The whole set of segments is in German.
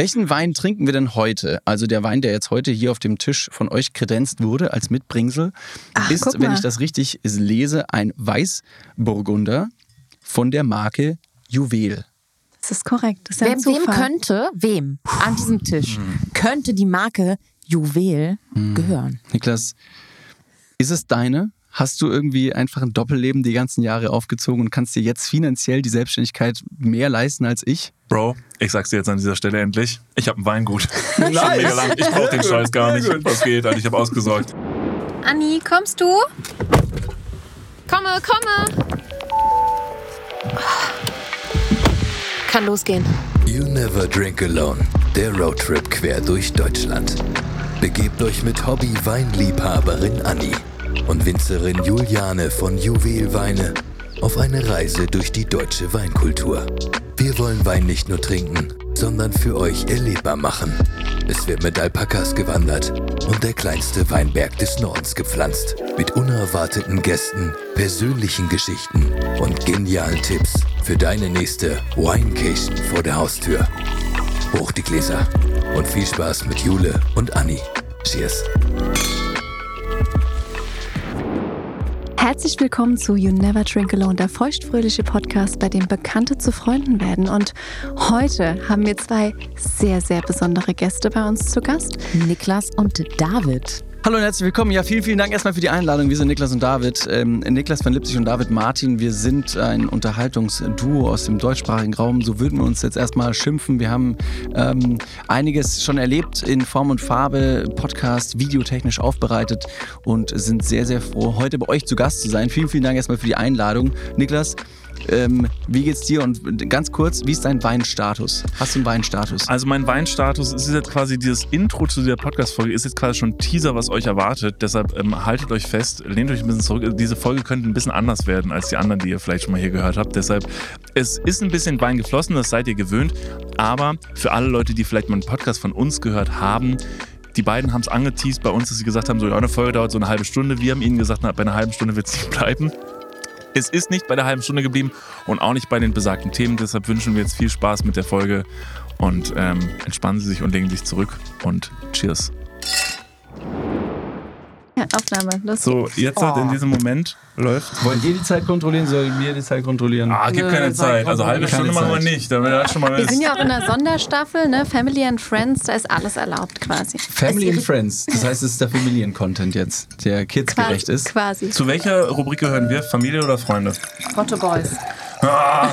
Welchen Wein trinken wir denn heute? Also der Wein, der jetzt heute hier auf dem Tisch von euch kredenzt wurde als Mitbringsel, Ach, ist, wenn ich das richtig lese, ein Weißburgunder von der Marke Juwel. Das ist korrekt. Das ist Wem, ein wem könnte, wem an diesem Tisch könnte die Marke Juwel gehören? Niklas, ist es deine? Hast du irgendwie einfach ein Doppelleben die ganzen Jahre aufgezogen und kannst dir jetzt finanziell die Selbstständigkeit mehr leisten als ich? Bro, ich sag's dir jetzt an dieser Stelle endlich. Ich habe ein Weingut. Schon mega lang. Ich brauch den Scheiß gar nicht. Was geht? Alter, ich habe ausgesorgt. Anni, kommst du? Komme, komme! Kann losgehen. You Never Drink Alone, der Roadtrip quer durch Deutschland. Begebt euch mit Hobby-Weinliebhaberin Anni und Winzerin Juliane von Juwelweine auf eine Reise durch die deutsche Weinkultur. Wir wollen Wein nicht nur trinken, sondern für euch erlebbar machen. Es wird mit Alpakas gewandert und der kleinste Weinberg des Nordens gepflanzt. Mit unerwarteten Gästen, persönlichen Geschichten und genialen Tipps für deine nächste Winecation vor der Haustür. Hoch die Gläser und viel Spaß mit Jule und Anni. Cheers. Herzlich willkommen zu You Never Drink Alone, der feuchtfröhliche Podcast, bei dem Bekannte zu Freunden werden. Und heute haben wir zwei sehr, sehr besondere Gäste bei uns zu Gast. Niklas und David. Hallo und herzlich willkommen. Ja, vielen, vielen Dank erstmal für die Einladung. Wir sind Niklas und David. Ähm, Niklas van Lipzig und David Martin. Wir sind ein Unterhaltungsduo aus dem deutschsprachigen Raum. So würden wir uns jetzt erstmal schimpfen. Wir haben ähm, einiges schon erlebt in Form und Farbe, Podcast, videotechnisch aufbereitet und sind sehr, sehr froh, heute bei euch zu Gast zu sein. Vielen, vielen Dank erstmal für die Einladung. Niklas, ähm, wie geht's dir? Und ganz kurz, wie ist dein Weinstatus? Hast du einen Weinstatus? Also mein Weinstatus ist jetzt quasi dieses Intro zu dieser Podcast-Folge, ist jetzt quasi schon ein Teaser, was euch erwartet. Deshalb ähm, haltet euch fest, lehnt euch ein bisschen zurück. Diese Folge könnte ein bisschen anders werden als die anderen, die ihr vielleicht schon mal hier gehört habt. Deshalb, es ist ein bisschen Wein geflossen, das seid ihr gewöhnt. Aber für alle Leute, die vielleicht mal einen Podcast von uns gehört haben, die beiden haben es angeteased bei uns, dass sie gesagt haben, so ja, eine Folge dauert so eine halbe Stunde. Wir haben ihnen gesagt, na, bei einer halben Stunde wird es nicht bleiben. Es ist nicht bei der halben Stunde geblieben und auch nicht bei den besagten Themen. Deshalb wünschen wir jetzt viel Spaß mit der Folge und ähm, entspannen Sie sich und legen sich zurück und Cheers. Ja, Aufnahme. Los So, geht's. jetzt halt in diesem Moment läuft. Wollt ihr die Zeit kontrollieren? Sollen wir die Zeit kontrollieren? Ah, gibt Nö, keine Zeit. Also halbe Keine Stunde machen wir nicht. Damit das schon mal Wir sind ja auch in der Sonderstaffel, ne? Family and Friends, da ist alles erlaubt quasi. Family and Friends. Das heißt, es ist der Familiencontent jetzt, der kidsgerecht ist. quasi. Zu welcher Rubrik gehören wir? Familie oder Freunde? Otto Boys. Ah,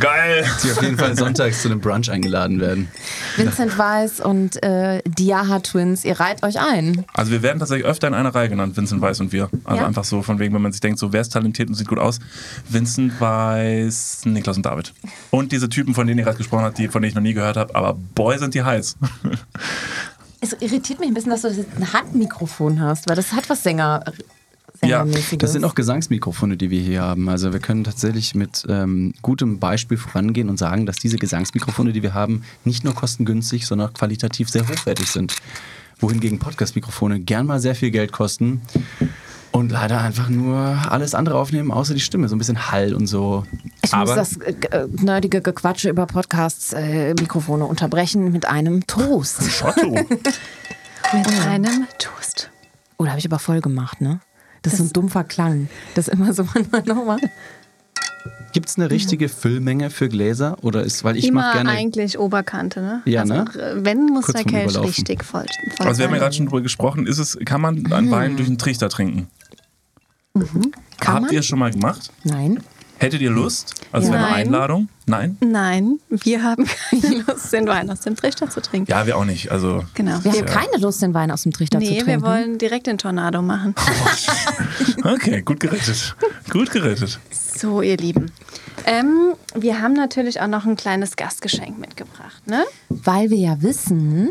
geil. Die auf jeden Fall sonntags zu einem Brunch eingeladen werden. Vincent Weiss und äh, Diaha Twins, ihr reiht euch ein. Also wir werden tatsächlich öfter in einer Reihe genannt, Vincent Weiss und wir. Also Ja. einfach so von wegen, wenn man sich denkt, so wer ist talentiert und sieht gut aus. Vincent Weiss, Niklas und David. Und diese Typen, von denen ihr gerade gesprochen habt, die, von denen ich noch nie gehört habe, aber boy sind die heiß. Es irritiert mich ein bisschen, dass du ein Handmikrofon hast, weil das hat was Sänger, Ja. Das sind auch Gesangsmikrofone, die wir hier haben. Also wir können tatsächlich mit ähm, gutem Beispiel vorangehen und sagen, dass diese Gesangsmikrofone, die wir haben, nicht nur kostengünstig, sondern auch qualitativ sehr hochwertig sind. Wohingegen Podcast-Mikrofone gern mal sehr viel Geld kosten und leider einfach nur alles andere aufnehmen, außer die Stimme. So ein bisschen Hall und so. Ich muss das äh, äh, nerdige Gequatsche über Podcasts, äh, unterbrechen mit einem Toast. Otto. Mit einem Toast. Oh, da habe ich aber voll gemacht, ne? Das ist so ein dumpfer Klang. Das ist immer so manchmal nochmal. Gibt es eine richtige Füllmenge für Gläser? Oder ist, weil ich Immer gerne. eigentlich Oberkante, ne? Ja, also, ne? äh, Wenn, muss Kurz der Kelch richtig voll, voll Also wir haben ja gerade schon drüber gesprochen, ist es, kann man einen Wein durch einen Trichter trinken? Kann Habt man? ihr es schon mal gemacht? Nein. Hättet ihr Lust? Also wäre eine. Einladung? Nein? Nein, wir haben keine Lust, den Wein aus dem Trichter zu trinken. Ja, wir auch nicht. Also Genau. Wir haben keine Lust, den Wein aus dem Trichter zu nee, trinken. wir wollen direkt den Tornado machen. okay, gut gerettet. Gut gerettet. So, ihr Lieben. Ähm, wir haben natürlich auch noch ein kleines Gastgeschenk mitgebracht, ne? Weil wir ja wissen,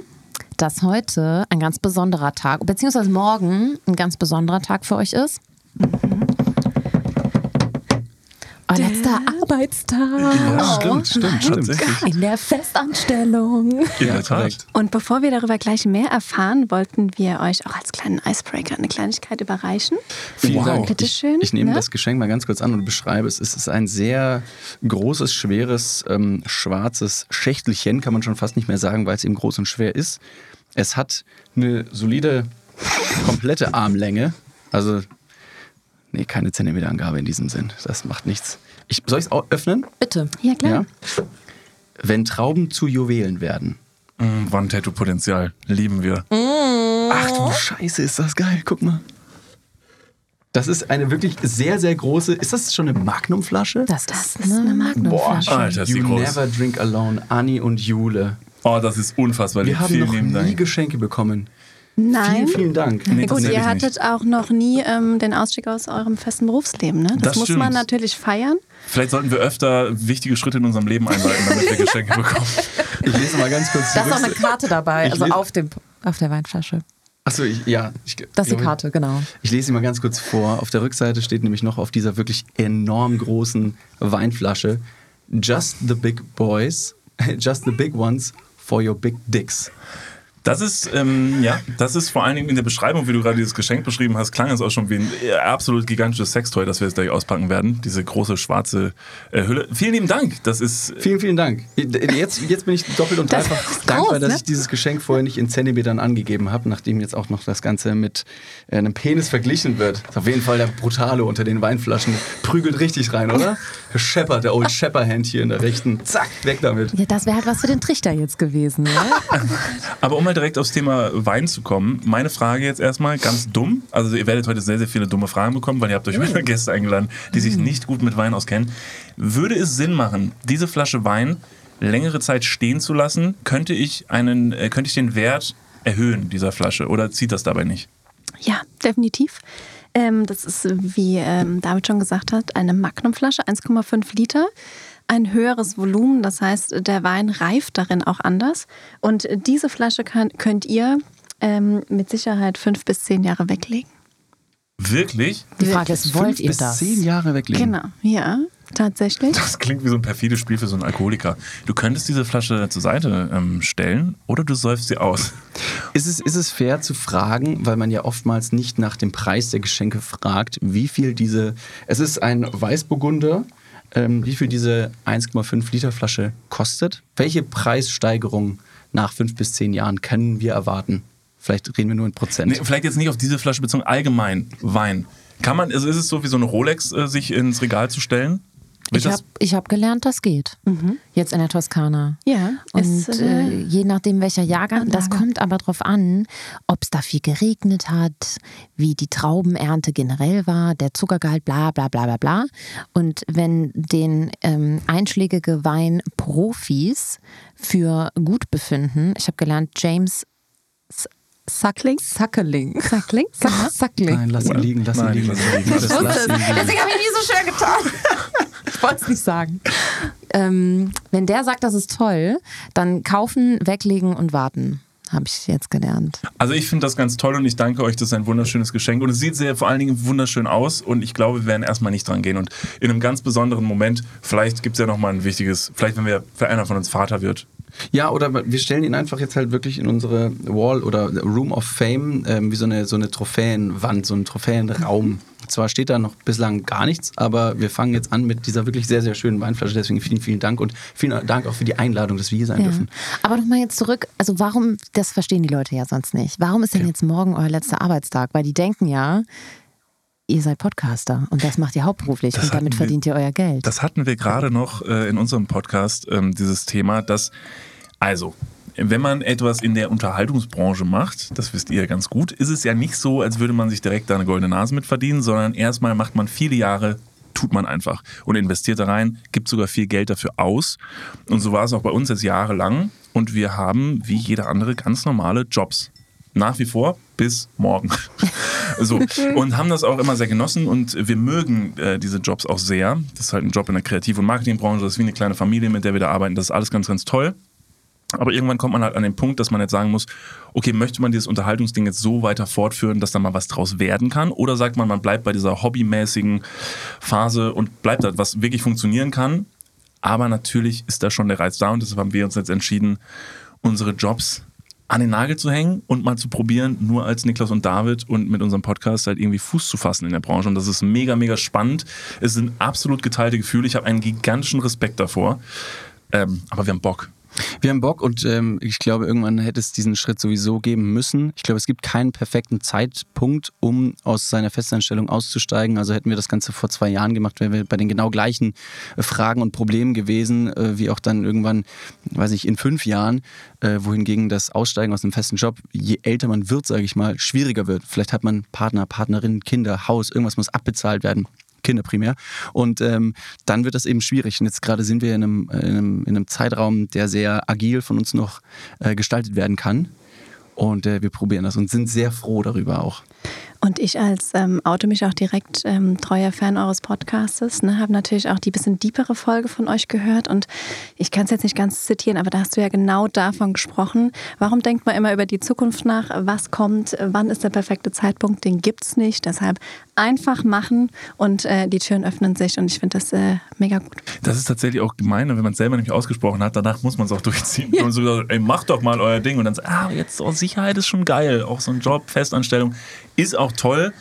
dass heute ein ganz besonderer Tag, beziehungsweise morgen ein ganz besonderer Tag für euch ist. Oh, letzter Arbeitstag. Ja, stimmt, stimmt, stimmt. Tatsächlich. In der Festanstellung. In Ja, der Tat. korrekt. Und bevor wir darüber gleich mehr erfahren, wollten wir euch auch als kleinen Icebreaker eine Kleinigkeit überreichen. Vielen Wow. Dank. Bitteschön, Ich, ich nehme ne? das Geschenk mal ganz kurz an und beschreibe es. Es ist ein sehr großes, schweres, ähm, schwarzes Schächtelchen, kann man schon fast nicht mehr sagen, weil es eben groß und schwer ist. Es hat eine solide, komplette Armlänge. Also, nee, keine Zentimeterangabe in diesem Sinn. Das macht nichts. Ich, soll ich es auch öffnen? Bitte. Ja, klar. Ja. Wenn Trauben zu Juwelen werden. Mm, One-Tattoo-Potenzial. Lieben wir. Ach du Scheiße, ist das geil. Guck mal. Das ist eine wirklich sehr, sehr große. Ist das schon eine Magnumflasche? Das, Das ist eine Magnumflasche. Alter, ist die You groß. never drink alone, Anni und Jule. Oh, das ist unfassbar. Wir haben Vielen noch nie Dank. Geschenke bekommen. Nein. Vielen, vielen Dank. Nee, gut, ihr hattet auch noch nie ähm, den Ausstieg aus eurem festen Berufsleben, ne? Das, Das muss man stimmt. natürlich feiern. Vielleicht sollten wir öfter wichtige Schritte in unserem Leben einleiten, damit wir Geschenke bekommen. Ich lese mal ganz kurz Da ist auch eine Karte dabei, also auf, dem, auf der Weinflasche. Achso, ich, ja. Ich, Das ist die Karte, genau. Ich lese sie mal ganz kurz vor. Auf der Rückseite steht nämlich noch auf dieser wirklich enorm großen Weinflasche Just the big boys, just the big ones for your big dicks. Das ist, ähm, ja, das ist vor allen Dingen in der Beschreibung, wie du gerade dieses Geschenk beschrieben hast, klang es auch schon wie ein äh, absolut gigantisches Sextoy, das wir jetzt gleich auspacken werden. Diese große schwarze äh, Hülle. Vielen lieben Dank. Das ist. Vielen, vielen Dank. Jetzt, jetzt bin ich doppelt und Das dreifach ist dankbar, groß, dass ne? ich dieses Geschenk vorher nicht in Zentimetern angegeben habe, nachdem jetzt auch noch das Ganze mit äh, einem Penis verglichen wird. Ist auf jeden Fall der Brutale unter den Weinflaschen. Prügelt richtig rein, oder? Scheppert, der Old Shepperhand hier in der rechten. Zack, weg damit. Ja, das wäre halt was für den Trichter jetzt gewesen. Ne? Aber um mal direkt aufs Thema Wein zu kommen, meine Frage jetzt erstmal ganz dumm. Also ihr werdet heute sehr, sehr viele dumme Fragen bekommen, weil ihr habt euch wieder Gäste eingeladen, die sich nicht gut mit Wein auskennen. Würde es Sinn machen, diese Flasche Wein längere Zeit stehen zu lassen? Könnte ich, einen, äh, könnte ich den Wert erhöhen dieser Flasche oder zieht das dabei nicht? Ja, definitiv. Ähm, das ist, wie ähm, David schon gesagt hat, eine Magnumflasche, 1,5 Liter. Ein höheres Volumen, das heißt, der Wein reift darin auch anders. Und diese Flasche kann, könnt ihr ähm, mit Sicherheit fünf bis zehn Jahre weglegen. Wirklich? Die Frage ist, wollt Fünf ihr bis das? zehn Jahre weglegen. Genau, ja, tatsächlich. Das klingt wie so ein perfides Spiel für so einen Alkoholiker. Du könntest diese Flasche zur Seite ähm, stellen oder du säufst sie aus. Ist es, ist es fair zu fragen, weil man ja oftmals nicht nach dem Preis der Geschenke fragt, wie viel diese, es ist ein Weißburgunder, ähm, wie viel diese 1,5 Liter Flasche kostet? Welche Preissteigerung nach fünf bis zehn Jahren können wir erwarten? Vielleicht reden wir nur in Prozent. Nee, vielleicht jetzt nicht auf diese Flasche bezogen, allgemein Wein. Kann man, also ist es so wie so eine Rolex, äh, sich ins Regal zu stellen? Wird Ich habe hab gelernt, das geht. Jetzt in der Toskana. Ja, Und es, äh, äh, je nachdem, welcher Jahrgang, das kommt aber darauf an, ob es da viel geregnet hat, wie die Traubenernte generell war, der Zuckergehalt, bla bla bla bla bla. Und wenn den ähm, einschlägige Weinprofis für gut befinden, ich habe gelernt, James Suckling? Suckling. Suckling? Suck- Suckling. Nein, lass ihn liegen, lass ihn liegen. lass ihn liegen. Das Ich. Deswegen habe ich mich so schwer getan. ich wollte es nicht sagen. Ähm, wenn der sagt, das ist toll, dann kaufen, weglegen und warten. Habe ich jetzt gelernt. Also ich finde das ganz toll und ich danke euch, das ist ein wunderschönes Geschenk und es sieht sehr vor allen Dingen wunderschön aus und ich glaube, wir werden erstmal nicht dran gehen und in einem ganz besonderen Moment, vielleicht gibt es ja nochmal ein wichtiges, vielleicht wenn wir, für einer von uns Vater wird. Ja, oder wir stellen ihn einfach jetzt halt wirklich in unsere Wall oder Room of Fame, ähm, wie so eine, so eine Trophäenwand, so einen Trophäenraum. Zwar steht da noch bislang gar nichts, aber wir fangen jetzt an mit dieser wirklich sehr, sehr schönen Weinflasche. Deswegen vielen, vielen Dank und vielen Dank auch für die Einladung, dass wir hier sein Ja. dürfen. Aber nochmal jetzt zurück, also warum, das verstehen die Leute ja sonst nicht. Warum ist denn jetzt morgen euer letzter Arbeitstag? Weil die denken ja, ihr seid Podcaster und das macht ihr hauptberuflich Das und damit hatten wir- verdient ihr euer Geld. Das hatten wir gerade noch äh, in unserem Podcast, ähm, dieses Thema, dass, also, wenn man etwas in der Unterhaltungsbranche macht, das wisst ihr ganz gut, ist es ja nicht so, als würde man sich direkt da eine goldene Nase mit verdienen, sondern erstmal macht man viele Jahre, tut man einfach und investiert da rein, gibt sogar viel Geld dafür aus. Und so war es auch bei uns jetzt jahrelang. Und wir haben, wie jeder andere, ganz normale Jobs. Nach wie vor bis morgen. so. Und haben das auch immer sehr genossen und wir mögen äh, diese Jobs auch sehr. Das ist halt ein Job in der Kreativ- und Marketingbranche, das ist wie eine kleine Familie, mit der wir da arbeiten. Das ist alles ganz, ganz toll. Aber irgendwann kommt man halt an den Punkt, dass man jetzt sagen muss, okay, möchte man dieses Unterhaltungsding jetzt so weiter fortführen, dass da mal was draus werden kann? Oder sagt man, man bleibt bei dieser hobbymäßigen Phase und bleibt da, was wirklich funktionieren kann? Aber natürlich ist da schon der Reiz da und deshalb haben wir uns jetzt entschieden, unsere Jobs an den Nagel zu hängen und mal zu probieren, nur als Niklas und David und mit unserem Podcast halt irgendwie Fuß zu fassen in der Branche. Und das ist mega, mega spannend. Es sind absolut geteilte Gefühle. Ich habe einen gigantischen Respekt davor. Ähm, aber wir haben Bock. Wir haben Bock und ähm, ich glaube, irgendwann hätte es diesen Schritt sowieso geben müssen. Ich glaube, es gibt keinen perfekten Zeitpunkt, um aus seiner Festanstellung auszusteigen. Also hätten wir das Ganze vor zwei Jahren gemacht, wären wir bei den genau gleichen äh, Fragen und Problemen gewesen, äh, wie auch dann irgendwann, weiß ich, in fünf Jahren, äh, wohingegen das Aussteigen aus einem festen Job, je älter man wird, sage ich mal, schwieriger wird. Vielleicht hat man Partner, Partnerin, Kinder, Haus, irgendwas muss abbezahlt werden. Kinder primär. Und ähm, dann wird das eben schwierig. Und jetzt gerade sind wir in einem, in einem, in einem Zeitraum, der sehr agil von uns noch äh, gestaltet werden kann. Und äh, wir probieren das und sind sehr froh darüber auch. Und ich als ähm, Auto mich auch direkt ähm, treuer Fan eures Podcastes, ne, habe natürlich auch die bisschen deepere Folge von euch gehört und ich kann es jetzt nicht ganz zitieren, aber da hast du ja genau davon gesprochen. Warum denkt man immer über die Zukunft nach? Was kommt? Wann ist der perfekte Zeitpunkt? Den gibt es nicht. Deshalb einfach machen und äh, die Türen öffnen sich und ich finde das äh, mega gut. Das ist tatsächlich auch gemein, wenn man es selber nämlich ausgesprochen hat, danach muss man es auch durchziehen. Ja. Und so gesagt, ey, macht doch mal euer Ding und dann so, ah, jetzt oh, Sicherheit ist schon geil, auch so ein Job, Festanstellung ist auch toll,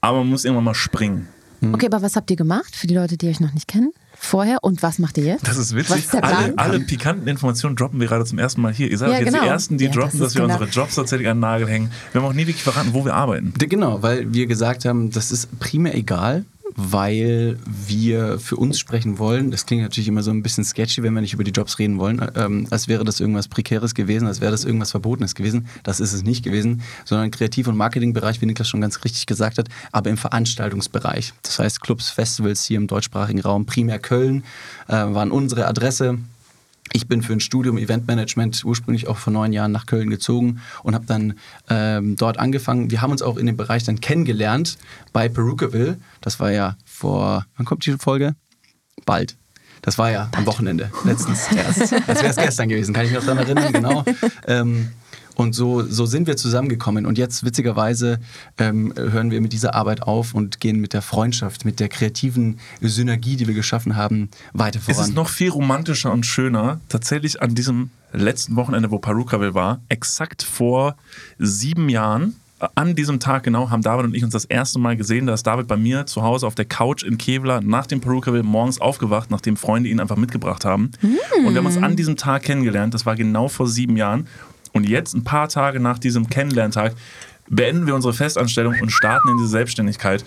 aber man muss irgendwann mal springen. Mhm. Okay, aber was habt ihr gemacht für die Leute, die euch noch nicht kennen? Vorher und was macht ihr jetzt? Das ist witzig. Ist alle, alle, pikanten Informationen droppen wir gerade zum ersten Mal hier. Ihr seid ja, jetzt genau. die Ersten, die ja, droppen, das dass wir genau. unsere Jobs tatsächlich an den Nagel hängen. Wir haben auch nie wirklich verraten, wo wir arbeiten. Genau, weil wir gesagt haben, das ist primär egal weil wir für uns sprechen wollen. Das klingt natürlich immer so ein bisschen sketchy, wenn wir nicht über die Jobs reden wollen, ähm, als wäre das irgendwas Prekäres gewesen, als wäre das irgendwas Verbotenes gewesen. Das ist es nicht gewesen, sondern Kreativ- und Marketingbereich, wie Niklas schon ganz richtig gesagt hat, aber im Veranstaltungsbereich. Das heißt, Clubs, Festivals hier im deutschsprachigen Raum, primär Köln, äh, waren unsere Adresse. Ich bin für ein Studium Eventmanagement ursprünglich auch vor neun Jahren nach Köln gezogen und habe dann ähm, dort angefangen. Wir haben uns auch in dem Bereich dann kennengelernt bei Perukaville. Das war ja vor, wann kommt die Folge? Bald. Das war ja Bald. am Wochenende, letztens erst. Das wäre es gestern gewesen, kann ich mich noch daran erinnern, genau. Ähm, und so, so sind wir zusammengekommen. Und jetzt, witzigerweise, ähm, hören wir mit dieser Arbeit auf und gehen mit der Freundschaft, mit der kreativen Synergie, die wir geschaffen haben, weiter voran. Es ist noch viel romantischer und schöner, tatsächlich an diesem letzten Wochenende, wo Parukaville war, exakt vor sieben Jahren, an diesem Tag genau haben David und ich uns das erste Mal gesehen. Da ist David bei mir zu Hause auf der Couch in Kevlar nach dem Perukaville morgens aufgewacht, nachdem Freunde ihn einfach mitgebracht haben. Mm. Und wir haben uns an diesem Tag kennengelernt. Das war genau vor sieben Jahren. Und jetzt, ein paar Tage nach diesem Kennenlerntag, beenden wir unsere Festanstellung und starten in diese Selbstständigkeit.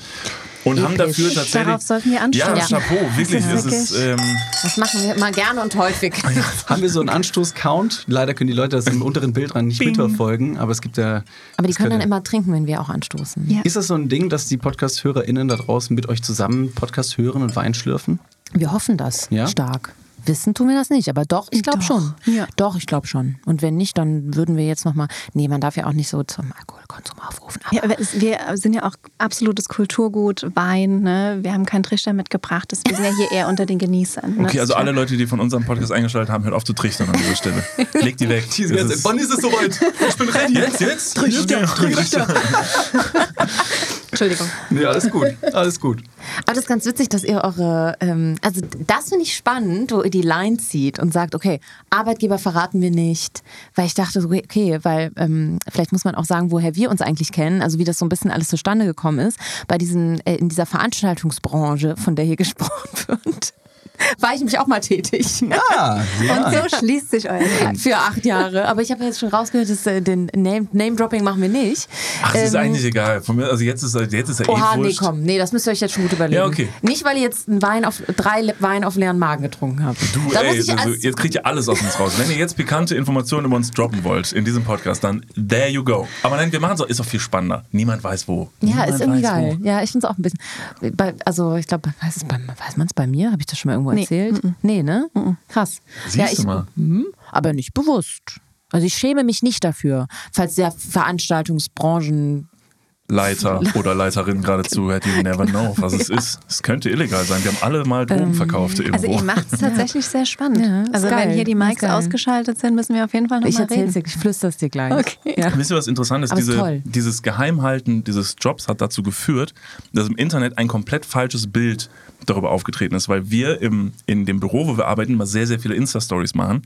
Und Episch. haben dafür tatsächlich. Darauf sollten wir anstoßen. Ja, Chapeau, wirklich. Das, ist, ähm, das machen wir immer gerne und häufig. haben wir so einen Anstoß-Count? Leider können die Leute das im unteren Bildrand nicht Bing. mitverfolgen, aber es gibt ja. Aber die können dann immer trinken, wenn wir auch anstoßen. Ja. Ist das so ein Ding, dass die Podcast-HörerInnen da draußen mit euch zusammen Podcast hören und Wein schlürfen? Wir hoffen das ja? stark. Wissen tun wir das nicht, aber doch, ich glaube schon. Ja. Doch, ich glaube schon. Und wenn nicht, dann würden wir jetzt nochmal, nee, man darf ja auch nicht so zum Alkoholkonsum aufrufen. Ja, wir sind ja auch absolutes Kulturgut, Wein, ne? wir haben keinen Trichter mitgebracht, wir sind ja hier eher unter den Genießern. Ne? Okay, also alle Leute, die von unserem Podcast eingeschaltet haben, hört auf zu trichtern an dieser Stelle. Leg die weg. Ist Wann ist es soweit? Ich bin ready. Jetzt, jetzt? Trichter, Trichter. Entschuldigung. Nee, alles gut. Alles gut. Aber das ist ganz witzig, dass ihr eure, ähm, also das finde ich spannend, wo ihr die Line zieht und sagt, okay, Arbeitgeber verraten wir nicht, weil ich dachte, okay, weil ähm, vielleicht muss man auch sagen, woher wir uns eigentlich kennen, also wie das so ein bisschen alles zustande gekommen ist, bei diesen, äh, in dieser Veranstaltungsbranche, von der hier gesprochen wird war ich mich auch mal tätig. Ah, ja. Und so schließt sich euer Leben. Für acht Jahre. Aber ich habe jetzt schon rausgehört, dass äh, den Name-Dropping machen wir nicht. Ach, das ähm, ist eigentlich egal. Von mir, also jetzt ist, jetzt ist er eh Oha, eh nee, komm. Nee, das müsst ihr euch jetzt schon gut überlegen. Ja, okay. Nicht, weil ihr jetzt einen Wein auf, drei Wein auf leeren Magen getrunken habt. Du, da ey, also, jetzt kriegt ihr alles aus uns raus. Wenn ihr jetzt pikante Informationen über uns droppen wollt in diesem Podcast, dann there you go. Aber nein, wir machen so, ist auch viel spannender. Niemand weiß wo. Niemand ja, ist irgendwie geil. Wo. Ja, ich finde es auch ein bisschen. Bei, also, ich glaube, weiß, weiß man es bei mir? Habe ich das schon mal irgendwo nee. Erzählt? Mm Nee, ne? Krass. Siehst ja, ich, du mal. Mh, aber nicht bewusst. Also ich schäme mich nicht dafür, falls der Veranstaltungsbranchen Leiter oder Leiterin gerade zuhört, you never know, was es ist. Es könnte illegal sein. Wir haben alle mal Drogen verkauft irgendwo. Also ihr macht es tatsächlich sehr spannend. Ja, also geil, wenn hier die geil. ausgeschaltet sind, müssen wir auf jeden Fall Ich nochmal erzähl's reden. dir, ich flüster's dir gleich. Okay. Ja. Wisst ihr, was interessant ist? Diese, toll. dieses Geheimhalten dieses Jobs hat dazu geführt, dass im Internet ein komplett falsches Bild darüber aufgetreten ist, weil wir im, in dem Büro, wo wir arbeiten, immer sehr, sehr viele Insta-Stories machen.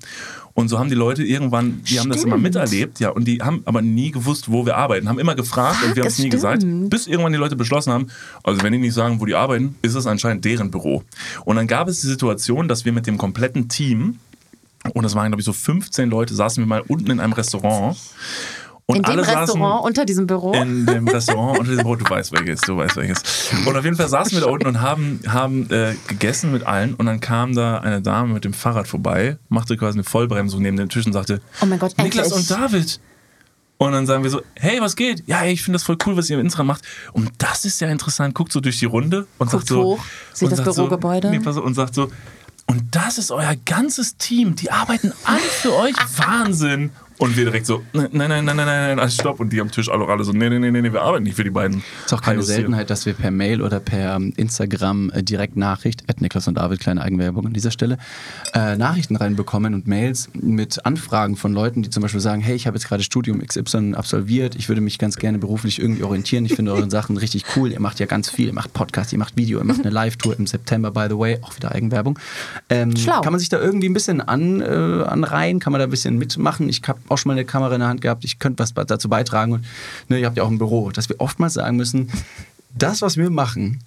Und so haben die Leute irgendwann, die haben das immer miterlebt, ja, und die haben aber nie gewusst, wo wir arbeiten, haben immer gefragt und wir haben es nie gesagt, bis irgendwann die Leute beschlossen haben, also wenn die nicht sagen, wo die arbeiten, ist es anscheinend deren Büro. Und dann gab es die Situation, dass wir mit dem kompletten Team, und das waren, glaube ich, so 15 Leute, saßen wir mal unten in einem Restaurant. Und In dem Restaurant unter diesem Büro. in dem Restaurant unter diesem Brot, du weißt welches, du weißt welches. Und auf jeden Fall saßen wir da unten und haben, haben äh, gegessen mit allen und dann kam da eine Dame mit dem Fahrrad vorbei, machte quasi eine Vollbremsung neben dem Tisch und sagte, Oh mein Gott, Niklas endlich. und David. Und dann sagen wir so, hey, was geht? Ja, ich finde das voll cool, was ihr im Instagram macht. Und das ist ja interessant. Guckt so durch die Runde und sagt Guckt so, hoch, sieht und das sagt Bürogebäude. So, und sagt so, und das ist euer ganzes Team. Die arbeiten alle für euch. Wahnsinn. Und wir direkt so, nein, nein, nein, nein, nein, nein, nein, stopp. Und die am Tisch alle, alle so, nee, nee, nee, nee, wir arbeiten nicht für die beiden. Ist auch keine. Seltenheit, dass wir per Mail oder per ähm, Instagram äh, Direktnachricht, at Niklas und David, kleine Eigenwerbung an dieser Stelle, äh, Nachrichten reinbekommen und Mails mit Anfragen von Leuten, die zum Beispiel sagen, hey, ich habe jetzt gerade Studium XY absolviert, ich würde mich ganz gerne beruflich irgendwie orientieren, ich finde eure Sachen richtig cool, ihr macht ja ganz viel, ihr macht Podcast, ihr macht Video, ihr macht eine Live-Tour im September, by the way, auch wieder Eigenwerbung. Ähm, Schlau. Kann man sich da irgendwie ein bisschen an, äh, anreihen, kann man da ein bisschen mitmachen? Ich habe auch schon mal eine Kamera in der Hand gehabt, ich könnte was dazu beitragen und ne, ihr habt ja auch ein Büro, dass wir oftmals sagen müssen, das, was wir machen,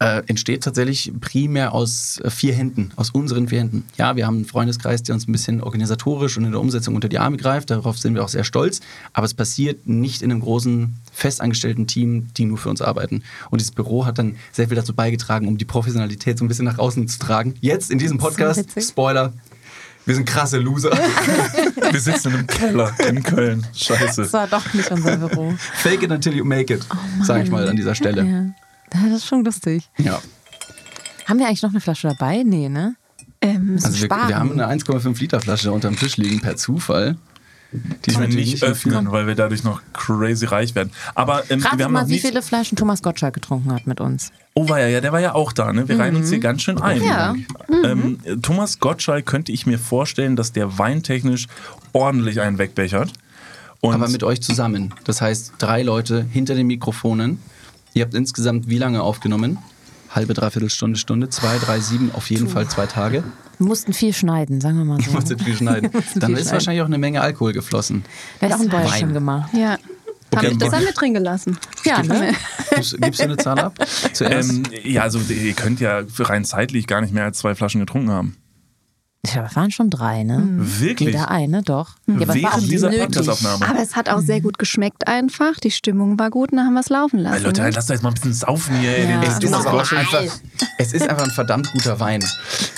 äh, entsteht tatsächlich primär aus äh, vier Händen, aus unseren vier Händen. Ja, wir haben einen Freundeskreis, der uns ein bisschen organisatorisch und in der Umsetzung unter die Arme greift. Darauf sind wir auch sehr stolz. Aber es passiert nicht in einem großen, festangestellten Team, die nur für uns arbeiten. Und dieses Büro hat dann sehr viel dazu beigetragen, um die Professionalität so ein bisschen nach außen zu tragen. Jetzt in diesem Podcast. Spoiler, wir sind krasse Loser. Wir sitzen in einem Keller in Köln. Scheiße. Das war doch nicht unser Büro. Fake it until you make it, sage ich mal an dieser Stelle. Ja. Das ist schon lustig. Ja. Haben wir eigentlich noch eine Flasche dabei? Nee, ne? Ähm, Also wir, wir haben eine 1,5 Liter Flasche unterm Tisch liegen per Zufall. Die Die wir nicht öffnen, weil wir dadurch noch crazy reich werden. Aber ähm, wir haben mal, noch wie viele Flaschen Thomas Gottschalk getrunken hat mit uns. Oh, war ja, ja, der war ja auch da, ne? Wir reihen uns hier ganz schön ein. Ja. Ähm, Thomas Gottschalk könnte ich mir vorstellen, dass der weintechnisch ordentlich einen wegbechert. Und Aber mit euch zusammen. Das heißt, drei Leute hinter den Mikrofonen. Ihr habt insgesamt wie lange aufgenommen? Halbe, dreiviertel Stunde, Stunde, zwei, drei, sieben, auf jeden Fall zwei Tage. Wir mussten viel schneiden, sagen wir mal so. Du musst viel schneiden. Dann viel ist schneiden. wahrscheinlich auch eine Menge Alkohol geflossen. Der hat auch ein. Bäuerchen gemacht. ja. Okay, Haben, das haben wir drin gelassen. Ja, ne? Gibst, du eine Zahl ab? Ähm, ja, also ihr könnt ja rein zeitlich gar nicht mehr als zwei Flaschen getrunken haben. Ich glaube, es waren schon drei, ne? Wirklich? Jeder eine, doch. Ja, aber es war auch Während dieser. Podcast-Aufnahme. Aber es hat auch sehr gut geschmeckt einfach. Die Stimmung war gut und dann haben wir es laufen lassen. Ey, Leute, ne? lasst doch jetzt mal ein bisschen saufen hier. Ja. Den- es, ist Gottschalk. einfach, es ist einfach ein verdammt guter Wein.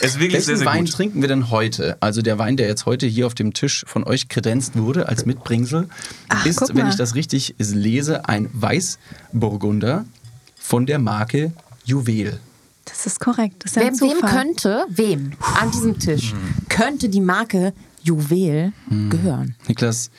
Es ist wirklich sehr, Welchen sehr Wein gut. trinken wir denn heute? Also der Wein, der jetzt heute hier auf dem Tisch von euch kredenzt wurde als Mitbringsel, Ach, ist, wenn ich das richtig lese, ein Weißburgunder von der Marke Juwel. Das ist korrekt. Das ist Wem, ein wem könnte, wem an diesem Tisch, könnte die Marke Juwel gehören? Niklas,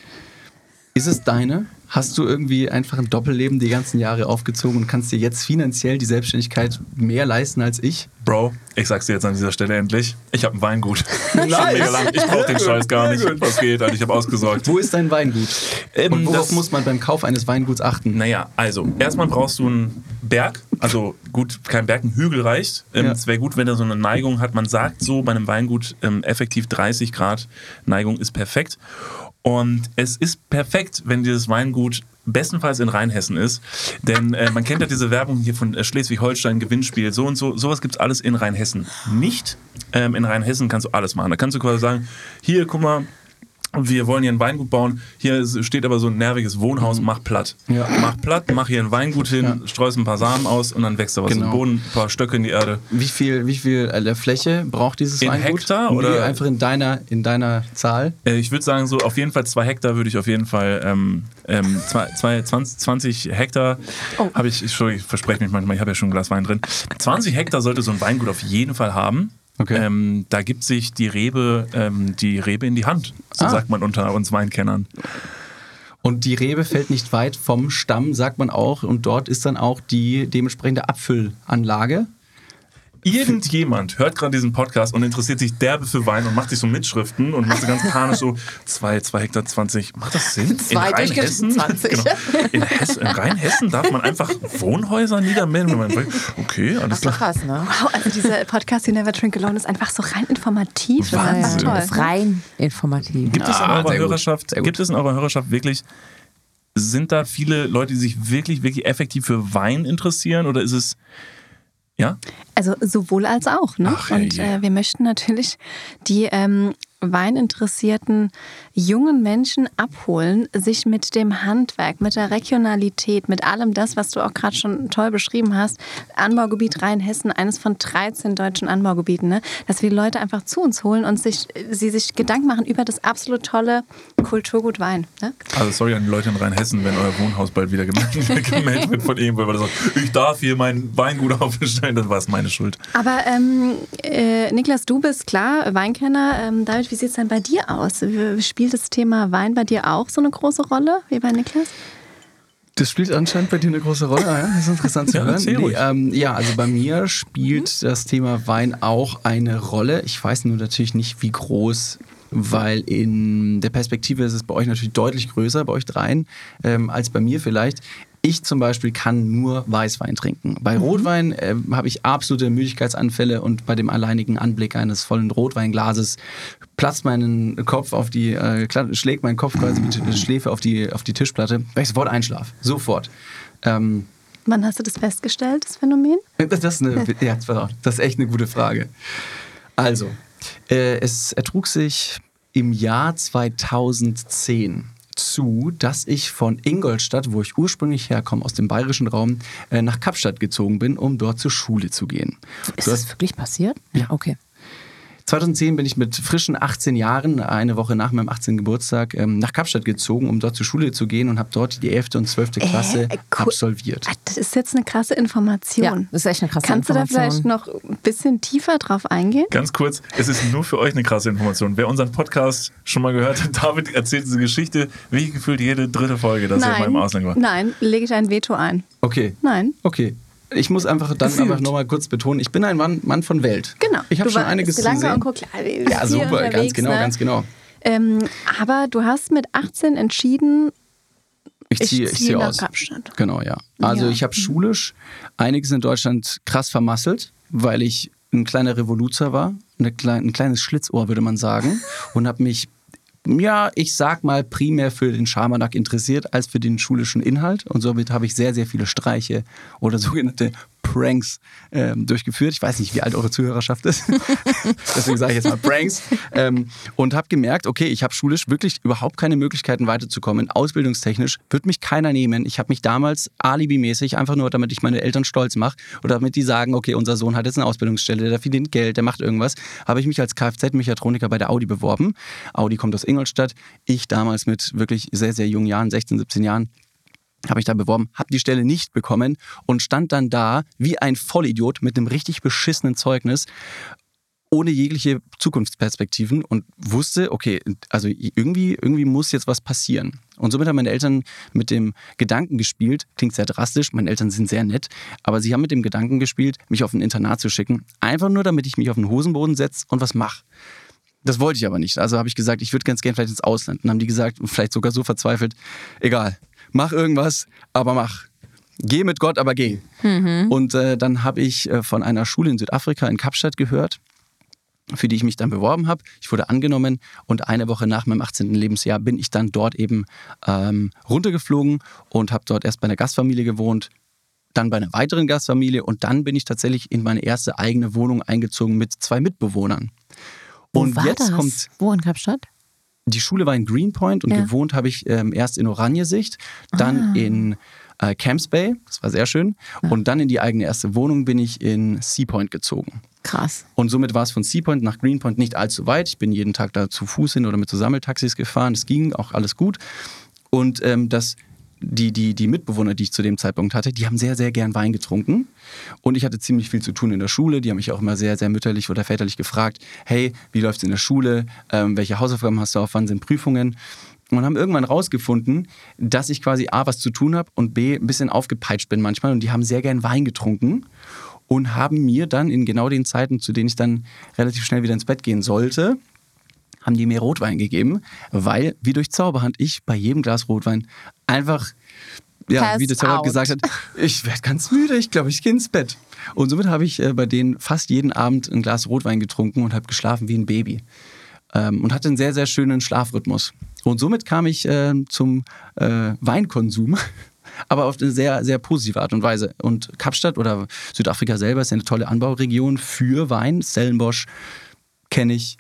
ist es deine? Hast du irgendwie einfach ein Doppelleben die ganzen Jahre aufgezogen und kannst dir jetzt finanziell die Selbstständigkeit mehr leisten als ich? Bro, ich sag's dir jetzt an dieser Stelle endlich. Ich habe ein Weingut. Lang. Ich brauch den Scheiß gar nicht. Was geht, Alter? Ich habe ausgesorgt. Wo ist dein Weingut? Ähm, und worauf das- muss man beim Kauf eines Weinguts achten? Naja, also, erstmal brauchst du einen Berg. Also, gut, kein Berg, ein Hügel reicht. Ähm, Ja. Es wäre gut, wenn er so eine Neigung hat. Man sagt so bei einem Weingut, ähm, effektiv 30 Grad Neigung ist perfekt. Und es ist perfekt, wenn dieses Weingut bestenfalls in Rheinhessen ist. Denn äh, man kennt ja diese Werbung hier von äh, Schleswig-Holstein, Gewinnspiel, so und so. Sowas gibt es alles in Rheinhessen. Nicht ähm, in Rheinhessen kannst du alles machen. Da kannst du quasi sagen, hier, guck mal, wir wollen hier ein Weingut bauen. Hier steht aber so ein nerviges Wohnhaus, mach platt. Ja. Mach platt, mach hier ein Weingut hin, Ja. streust ein paar Samen aus und dann wächst da was Genau. im Boden, ein paar Stöcke in die Erde. Wie viel, wie viel äh, Fläche braucht dieses In Weingut? Hektar Nee, oder- einfach in deiner, in deiner Zahl? Äh, ich würde sagen, so auf jeden Fall zwei Hektar würde ich auf jeden Fall, ähm, ähm, zwei, zwei, 20, 20 Hektar habe ich, Entschuldigung, ich verspreche mich manchmal, ich habe ja schon ein Glas Wein drin. 20 Hektar sollte so ein Weingut auf jeden Fall haben. Okay. Ähm, da gibt sich die Rebe, ähm, die Rebe in die Hand, so Ah. sagt man unter uns Weinkennern. Und die Rebe fällt nicht weit vom Stamm, sagt man auch. Und dort ist dann auch die dementsprechende Abfüllanlage. Irgendjemand hört gerade diesen Podcast und interessiert sich derbe für Wein und macht sich so Mitschriften und macht so ganz panisch so 2, 2 Hektar 20. Macht das Sinn? Zwei Durchschnitt 20. Genau. In, Hessen, in Rheinhessen darf man einfach Wohnhäuser niedermelden. wenn man- Okay, alles Das ist klar. doch krass, ne? Wow, also dieser Podcast You Never Drink Alone ist einfach so rein informativ. Das ist Wahnsinn. einfach Das ist toll. rein informativ. Gibt es in Ah, eurer Hörerschaft, gibt es in eurer Hörerschaft wirklich, sind da viele Leute, die sich wirklich, wirklich effektiv für Wein interessieren oder ist es, ja? Also sowohl als auch. Ne? Ach, und äh, wir möchten natürlich die ähm, weininteressierten jungen Menschen abholen, sich mit dem Handwerk, mit der Regionalität, mit allem das, was du auch gerade schon toll beschrieben hast. Anbaugebiet Rheinhessen, eines von 13 deutschen Anbaugebieten, ne? dass wir die Leute einfach zu uns holen und sich, sie sich Gedanken machen über das absolut tolle Kulturgut Wein. Ne? Also sorry an die Leute in Rheinhessen, wenn euer Wohnhaus bald wieder gemeldet, wird von irgendwo, weil er sagt, ich darf hier mein Weingut aufstellen, dann war es meine Schuld. Aber ähm, äh, Niklas, du bist klar Weinkenner. Ähm, David, wie sieht es denn bei dir aus? Spielt das Thema Wein bei dir auch so eine große Rolle wie bei Niklas? Das spielt anscheinend bei dir eine große Rolle. Ja, das ist interessant zu Ja, hören. erzähl ruhig. ähm, ja, also bei mir spielt das Thema Wein auch eine Rolle. Ich weiß nur natürlich nicht, wie groß, weil in der Perspektive ist es bei euch natürlich deutlich größer, bei euch dreien, ähm, als bei mir vielleicht. Ich zum Beispiel kann nur Weißwein trinken. Bei Rotwein ähm, habe ich absolute Müdigkeitsanfälle und bei dem alleinigen Anblick eines vollen Rotweinglases platzt mein Kopf auf die, äh, schlägt mein Kopf quasi mit der Schläfe auf die, auf die Tischplatte, weil ich sofort einschlafe. Sofort. Ähm, Wann hast du das festgestellt, das Phänomen? das, das, ist eine, ja, das ist echt eine gute Frage. Also, äh, es ertrug sich im Jahr 2010 zu, dass ich von Ingolstadt, wo ich ursprünglich herkomme, aus dem bayerischen Raum, äh, nach Kapstadt gezogen bin, um dort zur Schule zu gehen. Ist Du das hast- wirklich passiert? Ja. Okay. 2010 bin ich mit frischen 18 Jahren, eine Woche nach meinem 18. Geburtstag, ähm, nach Kapstadt gezogen, um dort zur Schule zu gehen und habe dort die 11. und 12. Klasse Äh, cool. absolviert. Ah, Das ist jetzt eine krasse Information. Ja, das ist echt eine krasse Kannst du da Information. vielleicht noch ein bisschen tiefer drauf eingehen? Ganz kurz, es ist nur für euch eine krasse Information. Wer unseren Podcast schon mal gehört hat, David erzählt diese Geschichte, wie gefühlt jede dritte Folge, dass er mal im Ausland war. nein, lege ich ein Veto ein. Okay. Nein. Okay. Ich muss einfach dann Gefühlt. einfach nochmal kurz betonen, ich bin ein Mann, Mann von Welt. Genau. Ich habe schon einiges lange gesehen. Onkel Klein, Ja, super, ganz genau, ne? ganz genau. Ähm, aber du hast mit 18 entschieden, Ich ich ziehe ich ziehe zieh nach aus. Kapstadt. Genau, ja. Also Ja. ich habe schulisch einiges in Deutschland krass vermasselt, weil ich ein kleiner Revoluzer war, ein kleines Schlitzohr, würde man sagen, und habe mich ja, ich sag mal, primär für den Schabernack interessiert als für den schulischen Inhalt. Und somit habe ich sehr, sehr viele Streiche oder sogenannte Pranks ähm, durchgeführt. Ich weiß nicht, wie alt eure Zuhörerschaft ist. Deswegen sage ich jetzt mal Pranks. Ähm, und habe gemerkt, okay, ich habe schulisch wirklich überhaupt keine Möglichkeiten weiterzukommen. Ausbildungstechnisch wird mich keiner nehmen. Ich habe mich damals alibimäßig, einfach nur damit ich meine Eltern stolz mache oder damit die sagen, okay, unser Sohn hat jetzt eine Ausbildungsstelle, der verdient Geld, der macht irgendwas, habe ich mich als Kfz-Mechatroniker bei der Audi beworben. Audi kommt aus Ingolstadt. Ich damals mit wirklich sehr, sehr jungen Jahren, 16, 17 Jahren, habe ich da beworben, habe die Stelle nicht bekommen und stand dann da wie ein Vollidiot mit einem richtig beschissenen Zeugnis ohne jegliche Zukunftsperspektiven und wusste, okay, also irgendwie, irgendwie muss jetzt was passieren. Und somit haben meine Eltern mit dem Gedanken gespielt, klingt sehr drastisch, meine Eltern sind sehr nett, aber sie haben mit dem Gedanken gespielt, mich auf ein Internat zu schicken, einfach nur damit ich mich auf den Hosenboden setze und was mache. Das wollte ich aber nicht. Also habe ich gesagt, ich würde ganz gerne vielleicht ins Ausland. Und haben die gesagt, vielleicht sogar so verzweifelt, egal, mach irgendwas, aber mach. Geh mit Gott, aber geh. Und äh, dann habe ich äh, von einer Schule in Südafrika in Kapstadt gehört, für die ich mich dann beworben habe. Ich wurde angenommen und eine Woche nach meinem 18. Lebensjahr bin ich dann dort eben ähm, runtergeflogen und habe dort erst bei einer Gastfamilie gewohnt, dann bei einer weiteren Gastfamilie und dann bin ich tatsächlich in meine erste eigene Wohnung eingezogen mit zwei Mitbewohnern. Wo Und jetzt das? kommt Wo in Kapstadt? Die Schule war in Greenpoint und Ja. gewohnt habe ich ähm, erst in Oranjesicht, dann Ah. in äh, Camps Bay, das war sehr schön, und dann in die eigene erste Wohnung bin ich in Seapoint gezogen. Krass. Und somit war es von Seapoint nach Greenpoint nicht allzu weit. Ich bin jeden Tag da zu Fuß hin oder mit so Sammeltaxis gefahren. Es ging auch alles gut. Und ähm, das, die, die, die Mitbewohner, die ich zu dem Zeitpunkt hatte, die haben sehr, sehr gern Wein getrunken. Und ich hatte ziemlich viel zu tun in der Schule. Die haben mich auch immer sehr, sehr mütterlich oder väterlich gefragt, hey, wie läuft es in der Schule? Ähm, welche Hausaufgaben hast du auf? Wann sind Prüfungen? und haben irgendwann rausgefunden, dass ich quasi A, was zu tun habe und B, ein bisschen aufgepeitscht bin manchmal. Und die haben sehr gern Wein getrunken und haben mir dann in genau den Zeiten, zu denen ich dann relativ schnell wieder ins Bett gehen sollte, haben die mir Rotwein gegeben, weil, wie durch Zauberhand, ich bei jedem Glas Rotwein einfach, ja, Pass wie der out. gesagt hat, ich werde ganz müde, ich glaube, ich gehe ins Bett. Und somit habe ich äh, bei denen fast jeden Abend ein Glas Rotwein getrunken und habe geschlafen wie ein Baby. Ähm, und hatte einen sehr, sehr schönen Schlafrhythmus. Und somit kam ich äh, zum äh, Weinkonsum, aber auf eine sehr, sehr positive Art und Weise. Und Kapstadt oder Südafrika selber ist ja eine tolle Anbauregion für Wein. Stellenbosch kenne ich.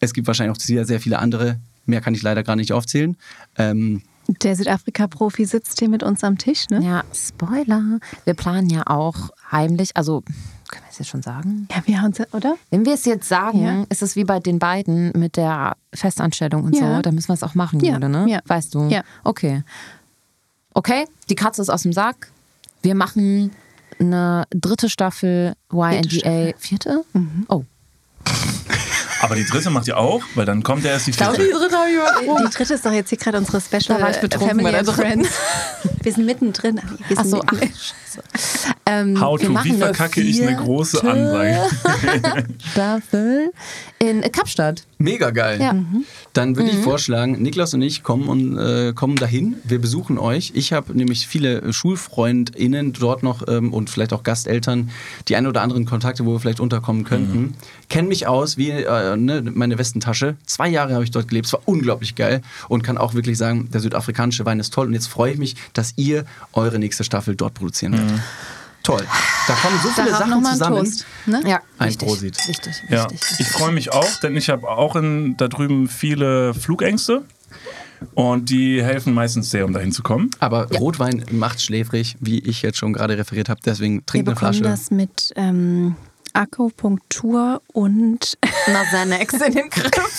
Es gibt wahrscheinlich auch sehr, sehr viele andere. Mehr kann ich leider gar nicht aufzählen. Ähm, Der Südafrika-Profi sitzt hier mit uns am Tisch, ne? Ja, Spoiler. Wir planen ja auch heimlich, also können wir es jetzt schon sagen? Ja, wir haben oder? Wenn wir es jetzt sagen, Ja. ist es wie bei den beiden mit der Festanstellung und Ja. so. Da müssen wir es auch machen, Ja. Jule, ne? Ja. Weißt du? Ja. Okay. Okay, die Katze ist aus dem Sack. Wir machen eine dritte Staffel YNDA. Staffel. Vierte? Mhm. Oh. Aber die dritte macht ihr auch, weil dann kommt ja erst die vierte. dritte habe ich Die dritte ist doch jetzt hier gerade unsere Special Da war ich betrunken Family bei der and. Friends. Wir sind mittendrin. Anni. Wir Ach sind so, ach, mittendrin. scheiße. Ähm, How wir to, machen wie verkacke ich eine große Ansage? Staffel in Kapstadt. mega geil. Ja. Dann würde ich vorschlagen, Niklas und ich kommen, und, äh, kommen dahin. Wir besuchen euch. Ich habe nämlich viele SchulfreundInnen dort noch ähm, und vielleicht auch Gasteltern, die ein oder anderen Kontakte, wo wir vielleicht unterkommen könnten. Kennen mich aus wie äh, ne, meine Westentasche. Zwei Jahre habe ich dort gelebt. Es war unglaublich geil und kann auch wirklich sagen, der südafrikanische Wein ist toll. Und jetzt freue ich mich, dass ihr eure nächste Staffel dort produzieren werdet. Toll. Da kommen so viele Sachen zusammen. Toast. Ne? Ja, Ein wichtig. Prosit. Wichtig, Ja, wichtig. ich freue mich auch, denn ich habe auch in, da drüben viele Flugängste. Und die helfen meistens sehr, um dahin zu kommen. Aber Rotwein macht schläfrig, wie ich jetzt schon gerade referiert habe. Deswegen Wir trinkt eine Flasche. das mit ähm, Akupunktur und Na, Xanax in den Griff.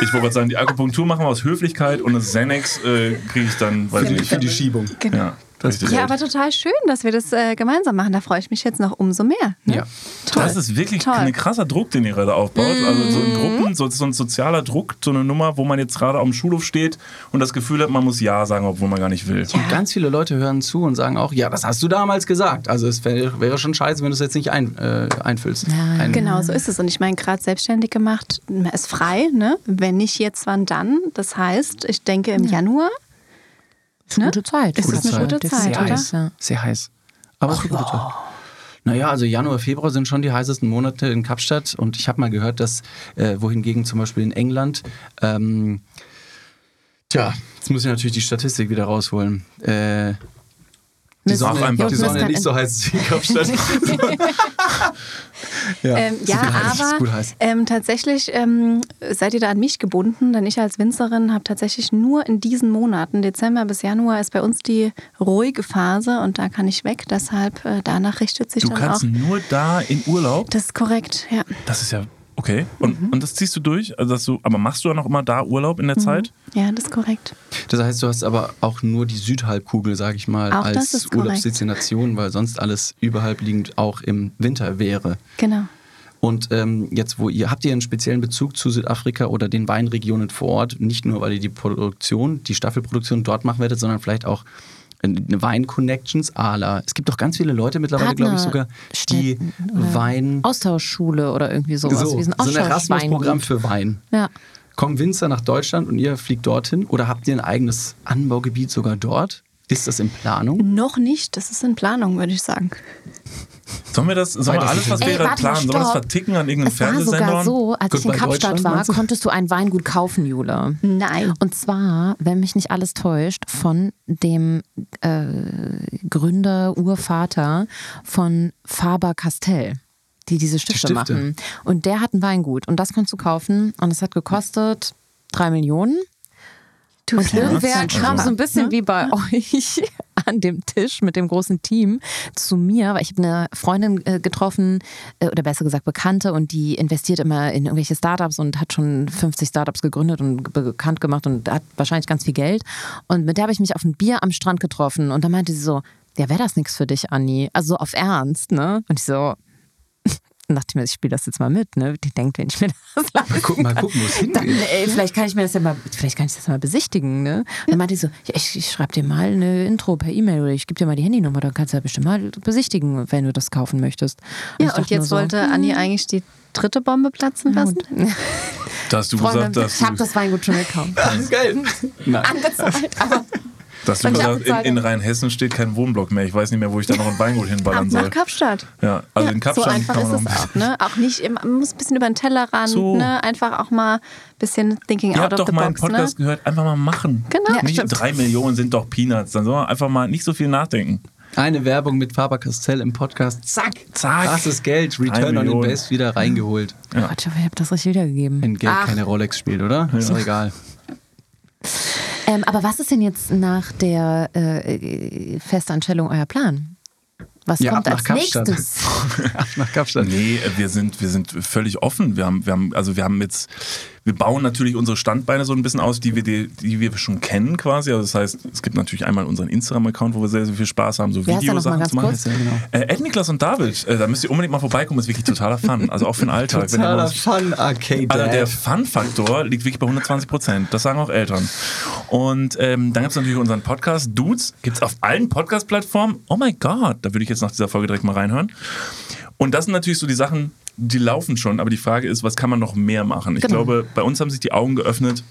Ich wollte gerade sagen, die Akupunktur machen wir aus Höflichkeit und das Xanax äh, kriege ich dann, weiß ich nicht. die Schiebung. genau. Ja, Das-. Ja, aber total schön, dass wir das äh, gemeinsam machen. Da freue ich mich jetzt noch umso mehr. Ne? Ja. Toll. Das ist wirklich Toll. ein krasser Druck, den ihr gerade aufbaut. Also so in Gruppen, so, so ein sozialer Druck, so eine Nummer, wo man jetzt gerade auf dem Schulhof steht und das Gefühl hat, man muss Ja sagen, obwohl man gar nicht will. Und ganz viele Leute hören zu und sagen auch, ja, das hast du damals gesagt. Also es wär, wäre schon scheiße, wenn du es jetzt nicht ein, äh, einfüllst. Ein, Genau, so ist es. Und ich meine, gerade selbstständig gemacht, man ist frei, ne? Wenn nicht jetzt, wann dann? Das heißt, ich denke im Januar. Ist eine gute Zeit. Ist es eine gute Zeit, Sehr oder? heiß. Sehr heiß. Aber es ist eine gute Zeit. Naja, also Januar, Februar sind schon die heißesten Monate in Kapstadt. Und ich habe mal gehört, dass, äh, wohingegen zum Beispiel in England, ähm, tja, jetzt muss ich natürlich die Statistik wieder rausholen. Äh, die Sonne, einfach die Sonne nicht so heiß ist wie in Kapstadt. ja, Ähm, ja, heiß, aber ähm, tatsächlich ähm, seid ihr da an mich gebunden, denn ich als Winzerin habe tatsächlich nur in diesen Monaten, Dezember bis Januar, ist bei uns die ruhige Phase und da kann ich weg. Deshalb äh, danach richtet sich Du dann kannst auch. nur da in Urlaub. Das ist korrekt, ja. Das ist ja okay. Und, und das ziehst du durch? Also dass du, aber machst du dann auch immer da Urlaub in der Zeit? Ja, das ist korrekt. Das heißt, du hast aber auch nur die Südhalbkugel, sage ich mal, Auch als. Urlaubsdestination, weil sonst alles überhalb liegend auch im Winter wäre. Genau. Und ähm, jetzt, wo ihr habt ihr einen speziellen Bezug zu Südafrika oder den Weinregionen vor Ort, nicht nur weil ihr die Produktion, die Staffelproduktion dort machen werdet, sondern vielleicht auch Wein-Connections à la. Es gibt doch ganz viele Leute mittlerweile, glaube ich, sogar, die oder Wein. Austauschschule oder irgendwie sowas. so, wie so ein Erasmus-Programm für Wein. Ja. Kommen Winzer nach Deutschland und ihr fliegt dorthin? Oder habt ihr ein eigenes Anbaugebiet sogar dort? Ist das in Planung? Noch nicht, das ist in Planung, würde ich sagen. Sollen wir das, sollen wir alles, was wir mal, planen, sollen wir das verticken an irgendeinem Es war sogar Fernsehsender? so, als ich in Kapstadt war, konntest du ein Weingut kaufen, Jule. Nein. Und zwar, wenn mich nicht alles täuscht, von dem äh, Gründer, Urvater von Faber Castell, die diese Stifte, Stifte. machen. Und der hat ein Weingut und das konntest du kaufen und es hat gekostet drei Millionen. Du Und irgendwer kam so ein bisschen wie bei euch an dem Tisch mit dem großen Team zu mir, weil ich habe eine Freundin äh, getroffen, äh, oder besser gesagt Bekannte, und die investiert immer in irgendwelche Startups und hat schon 50 Startups gegründet und be- bekannt gemacht und hat wahrscheinlich ganz viel Geld. Und mit der habe ich mich auf ein Bier am Strand getroffen und da meinte sie so, ja, wäre das nichts für dich, Anni? Also so auf Ernst, ne? Und ich so, Und dachte ich mir, ich spiele das jetzt mal mit, ne? Die denkt, wenn ich mir das Mal gucken, mal gucken wo es dann, ey, vielleicht kann ich mir das ja mal, vielleicht kann ich das mal besichtigen, ne? Und dann meinte ich so, ja, ich, ich schreibe dir mal eine Intro per E-Mail oder ich gebe dir mal die Handynummer, dann kannst du ja bestimmt mal besichtigen, wenn du das kaufen möchtest. ich Ja, und jetzt so, wollte Anni eigentlich die dritte Bombe platzen lassen. Da hast du Freunde, gesagt, dass ich habe das Weingut schon gekauft. Das ist geil. Nein. Angezahlt, aber dass du ich gesagt in, in habe. Rheinhessen steht kein Wohnblock mehr. Ich weiß nicht mehr, wo ich da noch ein Weingut hinballern soll. nach Kapstadt. Ja, also Ja, in so Kapstadt einfach kann ist man noch es auch, ne? Auch nicht, immer, man muss ein bisschen über den Tellerrand, So. ne? Einfach auch mal ein bisschen thinking Ihr out of doch the meinen box, Podcast ne? gehört, einfach mal machen. Genau. Ja, nicht drei Millionen sind doch Peanuts. Dann soll man einfach mal nicht so viel nachdenken. Eine Werbung mit Faber-Castell im Podcast. Zack, Zack. Krasses Geld, Return on. Invest wieder reingeholt. Gott, ich hoffe, ich habe das richtig wiedergegeben. Wenn Geld Ach, keine Rolex spielt, oder? Ist doch egal. Ähm, aber was ist denn jetzt nach der äh, Festanstellung euer Plan? Was Ja, kommt ab als nach Kapstadt. nächstes? Ab nach Kapstadt. Nee, wir sind, wir sind völlig offen. Wir haben, wir haben, also wir haben jetzt, wir bauen natürlich unsere Standbeine so ein bisschen aus, die wir, die, die wir schon kennen quasi. Also das heißt, es gibt natürlich einmal unseren Instagram-Account, wo wir sehr, sehr viel Spaß haben, so Videosachen zu machen. Ja, genau. Äh, Ed, Niklas und David, äh, da müsst ihr unbedingt mal vorbeikommen, ist wirklich totaler Fun. Also auch für den Alltag. Mal- Fun Arcade. Also der Fun-Faktor liegt wirklich bei 120 Prozent. Das sagen auch Eltern. Und ähm, dann gibt es natürlich unseren Podcast Dudes. Gibt es auf allen Podcast-Plattformen. Oh mein Gott, da würde ich jetzt nach dieser Folge direkt mal reinhören. Und das sind natürlich so die Sachen, die laufen schon. Aber die Frage ist, was kann man noch mehr machen? Ich Genau. glaube, bei uns haben sich die Augen geöffnet,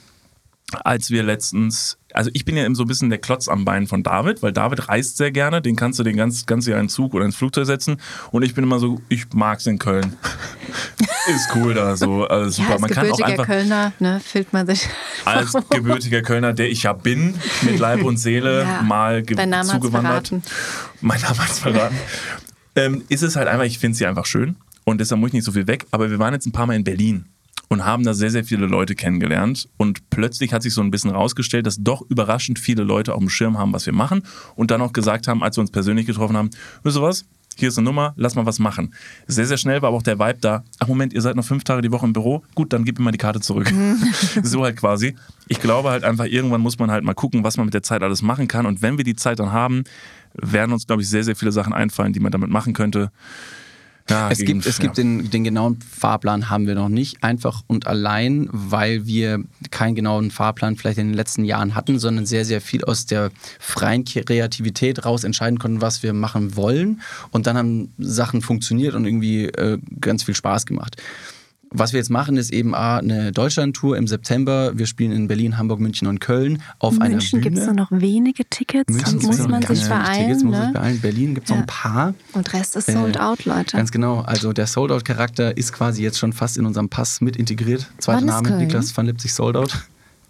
als wir letztens, also ich bin ja eben so ein bisschen der Klotz am Bein von David, weil David reist sehr gerne, den kannst du den ganz, ganze Jahr in den Zug oder ins Flugzeug setzen und ich bin immer so, ich mag's in Köln. Ist cool da so, alles Ja, super. als Man kann auch gebürtiger einfach Kölner ne, fühlt man sich. als gebürtiger Kölner, der ich ja bin, mit Leib und Seele Ja, mal dein Name zugewandert. verraten. Mein Name hat's verraten. ähm, ist es halt einfach, ich finde sie einfach schön und deshalb muss ich nicht so viel weg. Aber wir waren jetzt ein paar Mal in Berlin und haben da sehr, sehr viele Leute kennengelernt. Und plötzlich hat sich so ein bisschen rausgestellt, dass doch überraschend viele Leute auf dem Schirm haben, was wir machen. Und dann auch gesagt haben, als wir uns persönlich getroffen haben, wisst ihr was? Hier ist eine Nummer, lass mal was machen. Sehr, sehr schnell war aber auch der Vibe da. Ach Moment, ihr seid noch fünf Tage die Woche im Büro? Gut, dann gib mir mal die Karte zurück. so halt quasi. Ich glaube halt einfach, irgendwann muss man halt mal gucken, was man mit der Zeit alles machen kann. Und wenn wir die Zeit dann haben, werden uns, glaube ich, sehr, sehr viele Sachen einfallen, die man damit machen könnte. Ja, Es gibt, es gibt den, den genauen Fahrplan haben wir noch nicht, einfach und allein, weil wir keinen genauen Fahrplan vielleicht in den letzten Jahren hatten, sondern sehr, sehr viel aus der freien Kreativität raus entscheiden konnten, was wir machen wollen. Und dann haben Sachen funktioniert und irgendwie äh, ganz viel Spaß gemacht. Was wir jetzt machen, ist eben A, eine Deutschland-Tour im September. Wir spielen in Berlin, Hamburg, München und Köln auf In einer München Bühne. gibt es nur noch wenige Tickets. München muss noch man ganz sich wenig beeilen. Tickets, muss man sich Ne? beeilen. Berlin gibt es noch Ja. ein paar. Und Rest ist Äh, sold out, Leute. Ganz genau. Also der Sold-Out-Charakter ist quasi jetzt schon fast in unserem Pass mit integriert. Zweiter Wann ist Name, Köln? Niklas van Lipzig Sold-Out.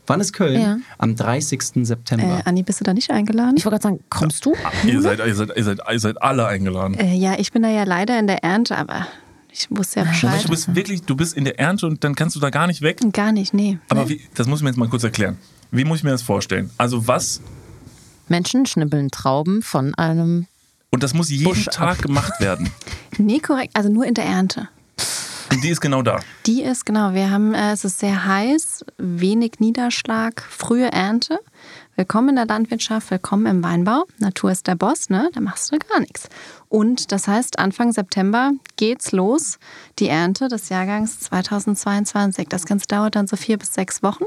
Wann ist Köln? Ja. Am 30. September. Äh, Anni, bist du da nicht eingeladen? Ich wollte gerade sagen, kommst du? Ihr seid, ihr, seid, ihr, seid, ihr seid alle eingeladen. Äh, ja, ich bin da ja leider in der Ernte, aber ich wusste ja Bescheid. du bist wirklich, du bist in der Ernte und dann kannst du da gar nicht weg. Gar nicht, nee. Aber wie, das muss ich mir jetzt mal kurz erklären. Wie muss ich mir das vorstellen? Also was, Menschen schnippeln Trauben von einem. und das muss jeden Busch Tag gemacht werden. Nee, korrekt. Also nur in der Ernte. Und die ist genau da. Die ist, genau, wir haben, äh, es ist sehr heiß, wenig Niederschlag, frühe Ernte. Willkommen in der Landwirtschaft, willkommen im Weinbau. Natur ist der Boss, ne? Da machst du gar nichts. Und das heißt, Anfang September geht's los, die Ernte des Jahrgangs 2022. Das Ganze dauert dann so vier bis sechs Wochen.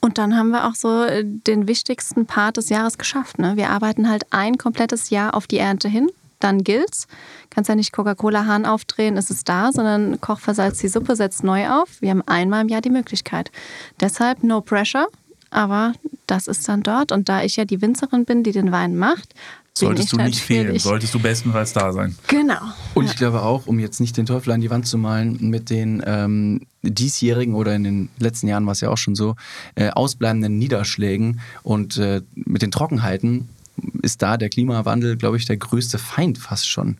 Und dann haben wir auch so äh, den wichtigsten Part des Jahres geschafft. Ne? Wir arbeiten halt ein komplettes Jahr auf die Ernte hin. Dann gilt's. Kannst ja nicht Coca-Cola-Hahn aufdrehen, ist es da, sondern Koch versalzt die Suppe, setzt neu auf. Wir haben einmal im Jahr die Möglichkeit. Deshalb no pressure, aber das ist dann dort. Und da ich ja die Winzerin bin, die den Wein macht, Solltest du nicht fehlen, natürlich- solltest du bestenfalls da sein. Genau. Und ich glaube auch, um jetzt nicht den Teufel an die Wand zu malen, mit den ähm, diesjährigen oder in den letzten Jahren war es ja auch schon so, äh, ausbleibenden Niederschlägen und äh, mit den Trockenheiten ist da der Klimawandel, glaube ich, der größte Feind fast schon.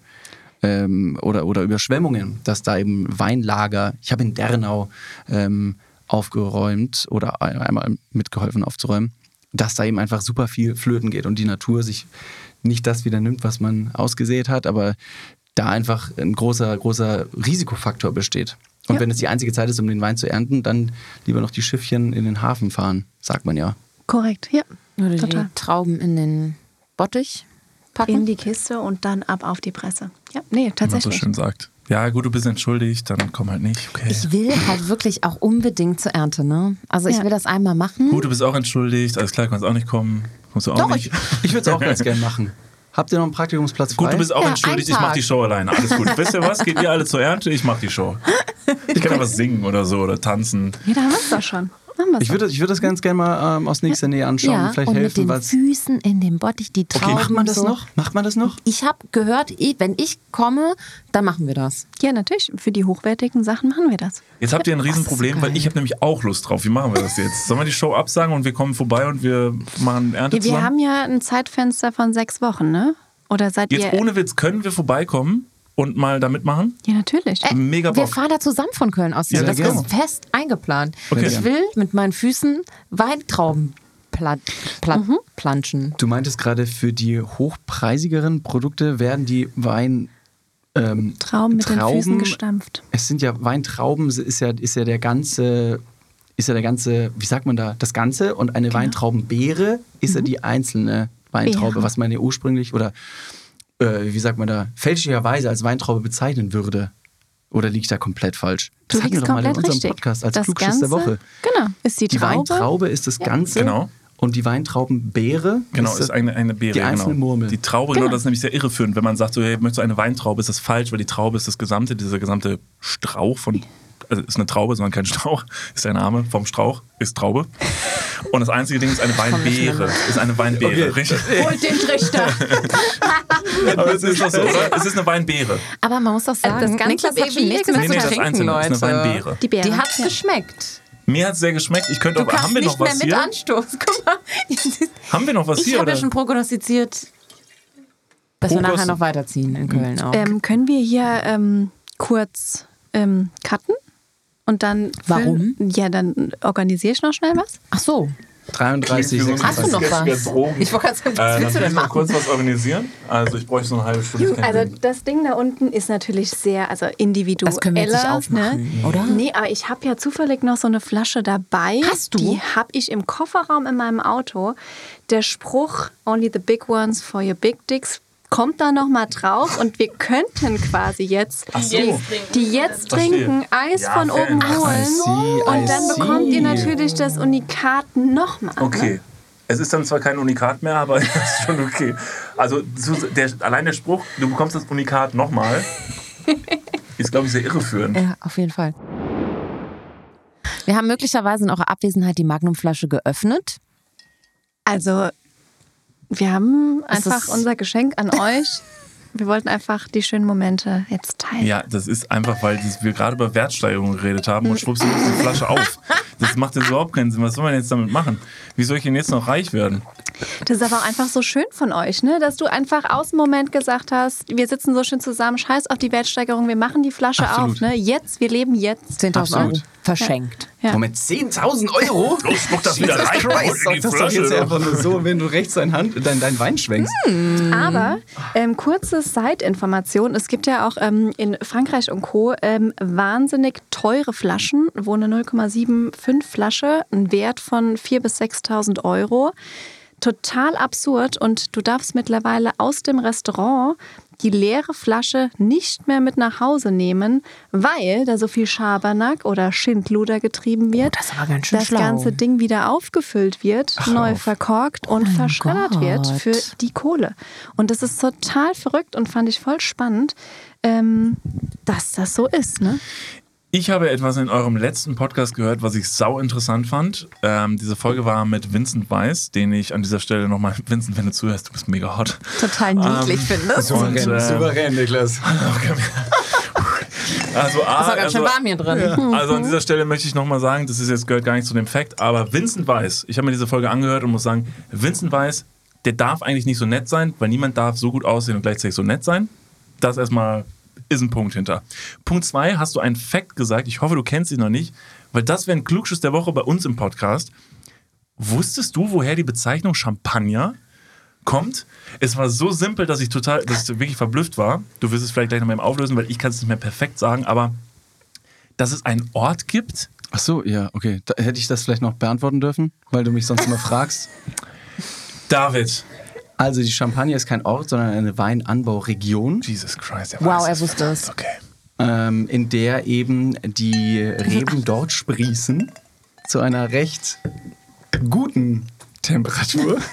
Ähm, oder, oder Überschwemmungen, dass da eben Weinlager, ich habe in Dernau ähm, aufgeräumt oder ein- einmal mitgeholfen aufzuräumen, dass da eben einfach super viel flöten geht und die Natur sich nicht das wieder nimmt, was man ausgesät hat, aber da einfach ein großer, großer Risikofaktor besteht. Und Ja. wenn es die einzige Zeit ist, um den Wein zu ernten, dann lieber noch die Schiffchen in den Hafen fahren, sagt man ja. Korrekt, ja. Oder die Total. Trauben in den Bottich packen. In die Kiste und dann ab auf die Presse. Ja, nee, Wie man so tatsächlich. schön sagt. Ja, gut, du bist entschuldigt, dann komm halt nicht. Okay. Ich will halt wirklich auch unbedingt zur Ernte, ne? Also ich Ja. will das einmal machen. Gut, du bist auch entschuldigt. Alles klar, kannst auch nicht kommen. Kommst du auch Doch, nicht. Ich würde es auch ganz gerne machen. Habt ihr noch einen Praktikumsplatz frei? Gut, du bist auch Ja, entschuldigt. Ich mach Tag. die Show alleine. Alles gut. Wisst ihr was? Geht ihr alle zur Ernte? Ich mach die Show. Ich kann aber singen oder so oder tanzen. Ja, da haben wir es doch schon. Ich würde ich würd das ganz gerne mal ähm, aus nächster Nähe anschauen. ja, Vielleicht und mit helfen, den was. Füßen in dem Bottich, die Trauben. Okay, macht man das so. noch? Macht man das noch? Ich habe gehört, eh, wenn ich komme, dann machen wir das. Ja, natürlich. Für die hochwertigen Sachen machen wir das. Jetzt habt ihr ein Riesenproblem, weil ich habe nämlich auch Lust drauf. Wie machen wir das jetzt? Sollen wir die Show absagen und wir kommen vorbei und wir machen Ernte Ja, wir zusammen? haben ja ein Zeitfenster von sechs Wochen, ne? Oder seid Jetzt ihr. ohne Witz, können wir vorbeikommen und mal da mitmachen? Ja, natürlich. Äh, Mega wir Bock. fahren da zusammen von Köln aus. Ja, das ist fest eingeplant. Okay. Ich will mit meinen Füßen Weintrauben pla pla Mhm. planschen. Du meintest gerade, für die hochpreisigeren Produkte werden die Wein. Ähm, Trauben mit den Trauben- Füßen gestampft. Es sind ja Weintrauben, ist ja, ist ja der ganze, ist ja der ganze, wie sagt man da, das Ganze und eine Weintraubenbeere ist ja die einzelne Weintraube, Beere. was man ja ursprünglich oder äh, wie sagt man da, fälschlicherweise als Weintraube bezeichnen würde. Oder liege ich da komplett falsch? Du Das hatten wir doch mal in unserem richtig. Podcast als das Klugschiss der Woche. Genau, ist die, Die Traube. Weintraube ist das Ganze Genau. und die Weintraubenbeere Genau, ist, ist eine, eine Beere. die einzelne genau. Murmel. Die Traube, genau. das ist nämlich sehr irreführend. Wenn man sagt, so, hey, möchtest du eine Weintraube, ist das falsch, weil die Traube ist das gesamte, dieser gesamte Strauch von, also ist eine Traube, sondern kein Strauch, ist der Name vom Strauch, ist Traube. Und das einzige Ding ist eine Weinbeere. Ist eine Weinbeere, richtig? Holt den Trichter. Aber es ist doch so, oder? Es ist eine Weinbeere. Aber man muss doch sagen, das ganze Niklas hat schon mehr Nee, nee, das Einzelne Leute. ist eine Weinbeere. Die Beere. Die hat's Ja. geschmeckt. Mir hat es sehr geschmeckt. Ich könnte Du auch, kannst haben wir nicht noch mehr was mit hier? anstoßen. Guck mal. Haben wir noch was Ich hier? habe ja schon prognostiziert, dass wir Prognos- nachher noch weiterziehen in Köln auch. Ähm, können wir hier ähm, kurz ähm, cutten? Und dann. Warum? füllen- Ja, dann organisiere ich noch schnell was. Ach so. 33, Hast du noch 26. was? Ich wollte gerade sagen, was Äh, willst du will denn machen? kurz was organisieren. Also ich bräuchte so eine halbe Stunde. Kein Also das Ding da unten ist natürlich sehr, also individuell. Das können wir jetzt nicht aufmachen, oder? Nee, aber ich habe ja zufällig noch so eine Flasche dabei. Hast du? Die habe ich im Kofferraum in meinem Auto. Der Spruch Only the big ones for your big dicks kommt da noch mal drauf und wir könnten quasi jetzt so. die, die jetzt Verstehe. trinken, Eis Ja, von oben enough. holen I see, I und dann see. bekommt ihr natürlich das Unikat noch mal. Okay. Es ist dann zwar kein Unikat mehr, aber es ist schon okay. Also so- der, allein der Spruch, du bekommst das Unikat nochmal, ist, glaube ich, sehr irreführend. Ja, auf jeden Fall. Wir haben möglicherweise in eurer Abwesenheit die Magnumflasche geöffnet. Also, wir haben einfach unser Geschenk an euch. Wir wollten einfach die schönen Momente jetzt teilen. Ja, das ist einfach, weil wir gerade über Wertsteigerung geredet haben und schwupps ist die Flasche auf. Das macht jetzt überhaupt keinen Sinn. Was soll man jetzt damit machen? Wie soll ich denn jetzt noch reich werden? Das ist aber auch einfach so schön von euch, ne? dass du einfach aus dem Moment gesagt hast, wir sitzen so schön zusammen, scheiß auf die Wertsteigerung, wir machen die Flasche Absolut. auf. Ne? Jetzt, wir leben jetzt. 10.000 Euro verschenkt. Ja. Moment, 10.000 Euro? Los, spuck das wieder rein. Christ, sag die das doch jetzt einfach nur so, wenn du rechts dein, Hand, dein, dein Wein schwenkst. Aber ähm, kurze Side-Information: Es gibt ja auch ähm, in Frankreich und Co. Ähm, wahnsinnig teure Flaschen, wo eine 0,75 Flasche einen Wert von 4.000 bis 6.000 Euro. Total absurd und du darfst mittlerweile aus dem Restaurant die leere Flasche nicht mehr mit nach Hause nehmen, weil da so viel Schabernack oder Schindluder getrieben wird. Oh, das ist aber ganz schön das schlau. ganze Ding wieder aufgefüllt wird, neu auf. verkorkt und verschreddert wird Gott. für die Kohle. Und das ist total verrückt und fand ich voll spannend, ähm, dass das so ist. Ne? Ich habe etwas in eurem letzten Podcast gehört, was ich sau interessant fand. Ähm, diese Folge war mit Vincent Weiss, den ich an dieser Stelle nochmal, Vincent, wenn du zuhörst, du bist mega hot. Total niedlich, findest Und, äh, Souverän, Niklas. Also, A, Das war ganz schön also, warm hier drin. also an dieser Stelle möchte ich nochmal sagen, das ist jetzt gehört gar nicht zu dem Fakt, aber Vincent Weiss, ich habe mir diese Folge angehört und muss sagen, Vincent Weiss, der darf eigentlich nicht so nett sein, weil niemand darf so gut aussehen und gleichzeitig so nett sein. Das erstmal ist ein Punkt hinter. Punkt zwei, hast du einen Fakt gesagt, ich hoffe, du kennst ihn noch nicht, weil das wäre ein Klugschuss der Woche bei uns im Podcast. Wusstest du, woher die Bezeichnung Champagner kommt? Es war so simpel, dass ich total, dass ich wirklich verblüfft war. Du wirst es vielleicht gleich noch mal auflösen, weil ich kann es nicht mehr perfekt sagen, aber dass es einen Ort gibt, Ach so, ja, okay. Da, hätte ich das vielleicht noch beantworten dürfen, weil du mich sonst immer fragst. David. Also die Champagne ist kein Ort, sondern eine Weinanbauregion. Jesus Christ, der Wow, er wusste es. Okay. ähm, in der eben die Reben dort sprießen zu einer recht guten Temperatur.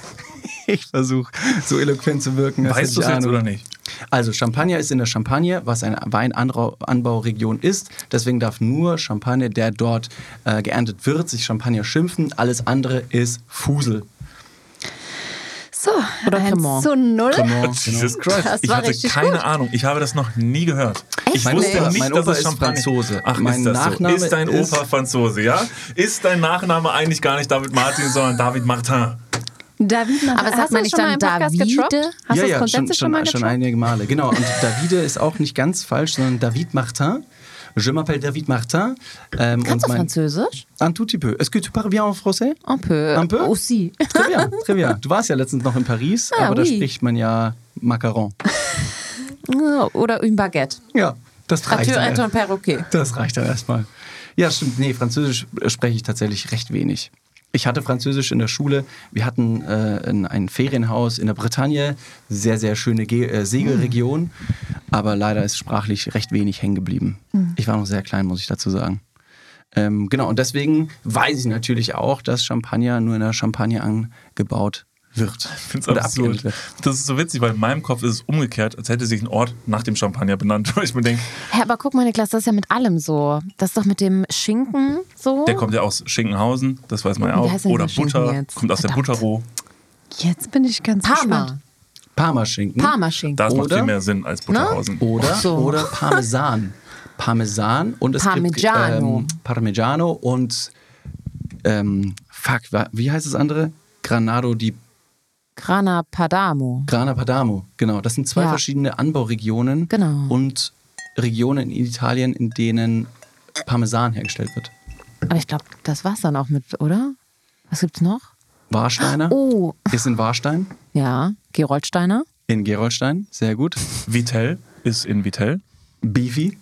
Ich versuche so eloquent zu wirken. Weißt du ich es jetzt oder nicht? Also Champagner ist in der Champagne, was eine Weinanbauregion ist. Deswegen darf nur Champagner, der dort äh, geerntet wird, sich Champagner schimpfen. Alles andere ist Fusel. So, Oder 1 Cremant. zu 0. Jesus Christ. Das ich war hatte richtig keine gut. Ahnung. Ich habe das noch nie gehört. Ich Mein wusste Opa- nicht, mein dass Opa es ist Franzose. Ach, Mein ist das Nachname so? Ist dein ist- Opa Franzose, ja? Ist dein Nachname eigentlich gar nicht David Martin, sondern David Martin? David, Aber hast sagt du man nicht schon mal dann im Podcast Davide? Hast du das grundsätzlich schon, mal schon, getroppt? einige Male. Genau. Und Davide ist auch nicht ganz falsch, sondern David Martin. Je m'appelle David Martin. Ähm, Kannst du Französisch? Un tout petit peu. Est-ce que tu parles bien en français? Un peu. Un peu? Aussi. Très bien, très bien. Du warst ja letztens noch in Paris, Ah, aber da oui. spricht man ja Macaron. Oder une baguette. Ja, das reicht. Dann un perroquet. Das reicht dann erstmal. Ja, stimmt. Nee, Französisch spreche ich tatsächlich recht wenig. Ich hatte Französisch in der Schule. Wir hatten äh, ein, Ferienhaus in der Bretagne, sehr, sehr schöne Ge äh, Segelregion. Aber leider ist sprachlich recht wenig hängen geblieben. Ich war noch sehr klein, muss ich dazu sagen. Ähm, genau, und deswegen weiß ich natürlich auch, dass Champagner nur in der Champagne angebaut wird. Ich finde es Oder absurd. wird. Das ist so witzig, weil in meinem Kopf ist es umgekehrt, als hätte sich ein Ort nach dem Champagner benannt. Weil ich mir denke, Hä, aber guck mal, Niklas, das ist ja mit allem so. Das ist doch mit dem Schinken so. der kommt ja aus Schinkenhausen, das weiß man ja auch. Oder der Butter, jetzt? kommt aus der Verdammt. Butterroh. Jetzt bin ich ganz gespannt. Parma. Parmaschinken. Parmaschinken. Das macht Oder- viel mehr Sinn als Butterhausen. Oder, Ach so. oder Parmesan. Parmesan und es Parmigiano. gibt ähm, Parmigiano und ähm, fuck, wie heißt das andere? Granado di Grana Padamo. Grana Padamo. Genau, das sind zwei Ja. verschiedene Anbauregionen Genau. und Regionen in Italien, in denen Parmesan hergestellt wird. Aber ich glaube, das war's dann auch mit, oder? Was gibt's noch? Warsteiner Oh, ist in Warstein, ja, Geroldsteiner. in Gerolstein, sehr gut. Vitel ist in Vitel, Beefy,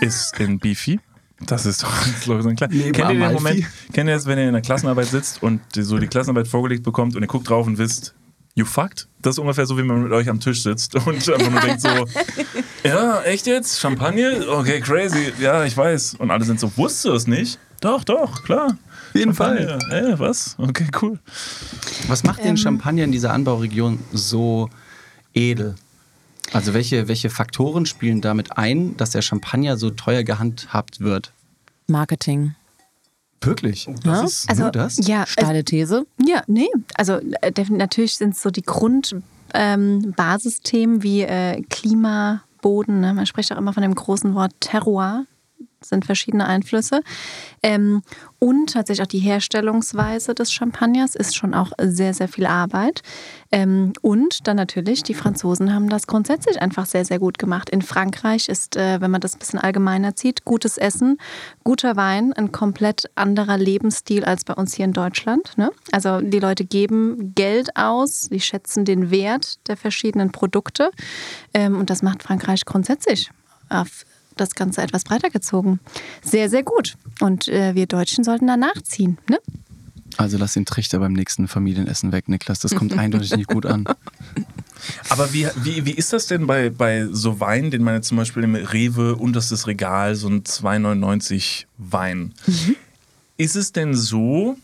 ist in Beefy. Das ist doch das ist so klar. Neben Kennt ihr den. Moment, kennt ihr das, wenn ihr in der Klassenarbeit sitzt und die- so die Klassenarbeit vorgelegt bekommt und ihr guckt drauf und wisst, you fucked? Das ist ungefähr so, wie man mit euch am Tisch sitzt und einfach nur denkt so, ja, echt jetzt? Champagner? Okay, crazy. Ja, ich weiß. Und alle sind so, wusstest du es nicht? Doch, doch, klar. Auf jeden Champagner. Äh, was? Okay, cool. Was macht den Champagner in dieser Anbauregion so edel? Also welche, welche Faktoren spielen damit ein, dass der Champagner so teuer gehandhabt wird? Marketing. Wirklich? Ja? ist Also, Nur das? Ja, Steile These. ja, nee. Also äh, natürlich sind es so die Grundbasisthemen ähm, wie äh, Klima, Boden. Ne? Man spricht auch immer von dem großen Wort Terroir. Sind verschiedene Einflüsse. Ähm, und tatsächlich auch die Herstellungsweise des Champagners ist schon auch sehr, sehr viel Arbeit. Ähm, und dann natürlich, die Franzosen haben das grundsätzlich einfach sehr, sehr gut gemacht. In Frankreich ist, äh, wenn man das ein bisschen allgemeiner zieht, gutes Essen, guter Wein, ein komplett anderer Lebensstil als bei uns hier in Deutschland. Ne? Also die Leute geben Geld aus, sie schätzen den Wert der verschiedenen Produkte. Ähm, und das macht Frankreich grundsätzlich auf das Ganze etwas breiter gezogen. Sehr, sehr gut. Und äh, wir Deutschen sollten da nachziehen. Ne? Also lass den Trichter beim nächsten Familienessen weg, Niklas. Das kommt eindeutig nicht gut an. Aber wie, wie, wie ist das denn bei, bei so Wein, den man jetzt zum Beispiel im Rewe unterstes Regal, so ein 2,99 Wein. Ist es denn so,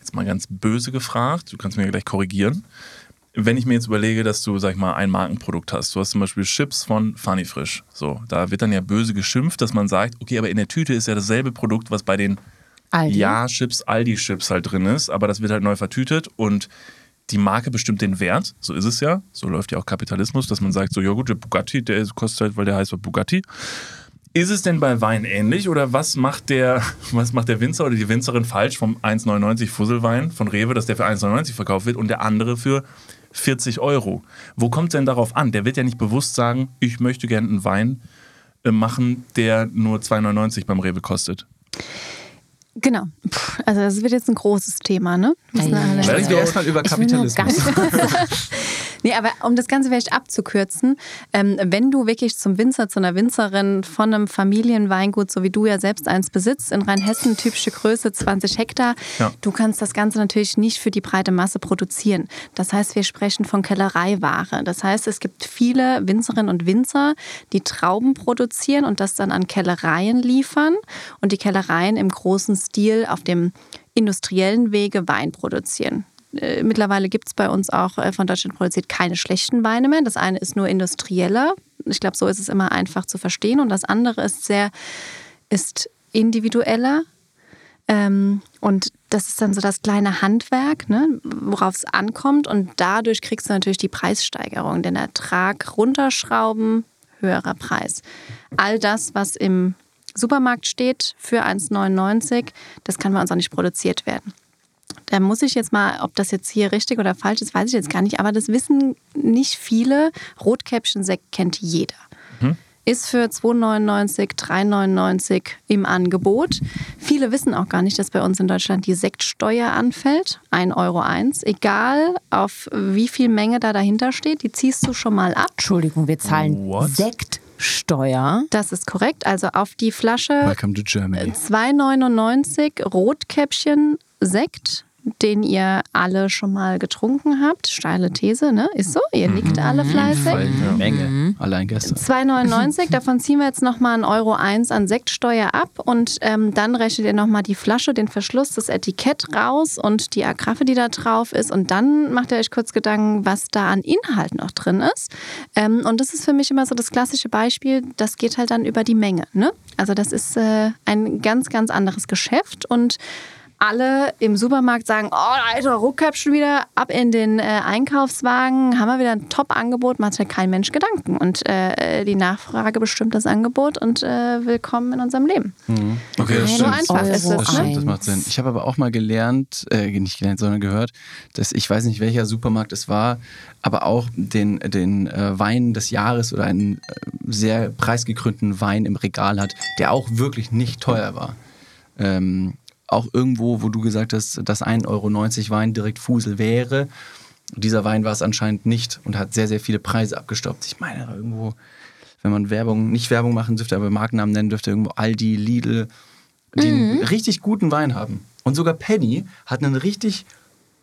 jetzt mal ganz böse gefragt, du kannst mir gleich korrigieren, wenn ich mir jetzt überlege, dass du, sag ich mal, ein Markenprodukt hast, du hast zum Beispiel Chips von Funny Frisch, so, da wird dann ja böse geschimpft, dass man sagt, okay, aber in der Tüte ist ja dasselbe Produkt, was bei den Aldi. Ja-Chips, Aldi-Chips halt drin ist, aber das wird halt neu vertütet und die Marke bestimmt den Wert, so ist es ja, so läuft ja auch Kapitalismus, dass man sagt, so, ja gut, der Bugatti, der kostet halt, weil der heißt Bugatti. Ist es denn bei Wein ähnlich oder was macht der, was macht der Winzer oder die Winzerin falsch vom 1,99 Fusselwein von Rewe, dass der für 1,99 verkauft wird und der andere für 40 Euro? Wo kommt es denn darauf an? Der wird ja nicht bewusst sagen, ich möchte gerne einen Wein äh, machen, der nur 2,99 beim Rewe kostet. Genau. Puh, also das wird jetzt ein großes Thema, ne? Alle- ei. Sprechen wir erstmal über Kapitalismus. Nee, aber um das Ganze vielleicht abzukürzen, ähm, wenn du wirklich zum Winzer, zu einer Winzerin von einem Familienweingut, so wie du ja selbst eins besitzt, in Rheinhessen, typische Größe 20 Hektar, Ja. du kannst das Ganze natürlich nicht für die breite Masse produzieren. Das heißt, wir sprechen von Kellereiware. Das heißt, es gibt viele Winzerinnen und Winzer, die Trauben produzieren und das dann an Kellereien liefern und die Kellereien im großen Stil auf dem industriellen Wege Wein produzieren. Äh, Mittlerweile gibt es bei uns auch äh, von Deutschland produziert keine schlechten Weine mehr. Das eine ist nur industrieller. Ich glaube, so ist es immer einfach zu verstehen. Und das andere ist sehr, ist individueller. Ähm, und das ist dann so das kleine Handwerk, ne, worauf es ankommt. Und dadurch kriegst du natürlich die Preissteigerung, den Ertrag runterschrauben, höherer Preis. All das, was im Supermarkt steht für 1,99, das kann bei uns auch nicht produziert werden. Da muss ich jetzt mal, ob das jetzt hier richtig oder falsch ist, weiß ich jetzt gar nicht, aber das wissen nicht viele. Rotkäppchen-Sekt kennt jeder. Ist für 2,99, 3,99 im Angebot. Viele wissen auch gar nicht, dass bei uns in Deutschland die Sektsteuer anfällt. 1,01 Euro. Egal, auf wie viel Menge da dahinter steht, die ziehst du schon mal ab. Entschuldigung, wir zahlen What? Sektsteuer. Das ist korrekt. Also auf die Flasche Welcome to Germany. 2,99 Rotkäppchen Sekt, den ihr alle schon mal getrunken habt. Steile These, ne? Ist so? Ihr nickt alle fleißig. Voll eine Menge. Allein gestern. 2,99, davon ziehen wir jetzt nochmal 1,01 Euro an Sektsteuer ab und ähm, dann rechnet ihr nochmal die Flasche, den Verschluss, das Etikett raus und die Agraffe, die da drauf ist und dann macht ihr euch kurz Gedanken, was da an Inhalt noch drin ist. Ähm, und das ist für mich immer so das klassische Beispiel, das geht halt dann über die Menge. Ne? Also das ist äh, ein ganz, ganz anderes Geschäft und alle im Supermarkt sagen, oh, alter Ruckköpfchen wieder, ab in den äh, Einkaufswagen, haben wir wieder ein Top-Angebot, macht sich kein Mensch Gedanken. Und äh, die Nachfrage bestimmt das Angebot und äh, willkommen in unserem Leben. Okay, das So stimmt. einfach ist Das ne? stimmt, das macht Sinn. Ich habe aber auch mal gelernt, äh, nicht gelernt, sondern gehört, dass ich weiß nicht, welcher Supermarkt es war, aber auch den, den äh, Wein des Jahres oder einen äh, sehr preisgekrönten Wein im Regal hat, der auch wirklich nicht teuer war. Ähm, auch irgendwo, wo du gesagt hast, dass 1,90 Euro Wein direkt Fusel wäre. Dieser Wein war es anscheinend nicht und hat sehr, sehr viele Preise abgestoppt. Ich meine, irgendwo, wenn man Werbung, nicht Werbung machen dürfte, aber Markennamen nennen dürfte, irgendwo Aldi, Lidl, die einen richtig guten Wein haben. Und sogar Penny hat einen richtig,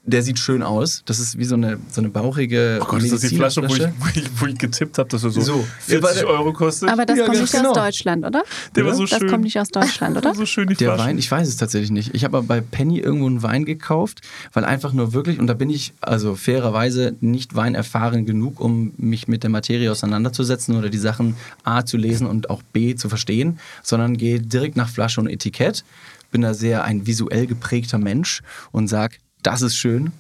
der sieht schön aus. Das ist wie so eine, so eine bauchige Oh Gott, ist das die Flasche, wo ich, wo ich, wo ich getippt habe, dass er so, So. 40 Ja, Euro kostet? Aber das Ja, kommt ganz nicht genau. aus Deutschland, oder? der war so das schön. kommt nicht aus Deutschland, oder? so schön die Der Flasche. Wein, ich weiß es tatsächlich nicht. Ich habe aber bei Penny irgendwo einen Wein gekauft, weil einfach nur wirklich, und da bin ich also fairerweise nicht weinerfahren genug, um mich mit der Materie auseinanderzusetzen oder die Sachen A zu lesen und auch B zu verstehen, sondern gehe direkt nach Flasche und Etikett. Bin da sehr ein visuell geprägter Mensch und sag, das ist schön,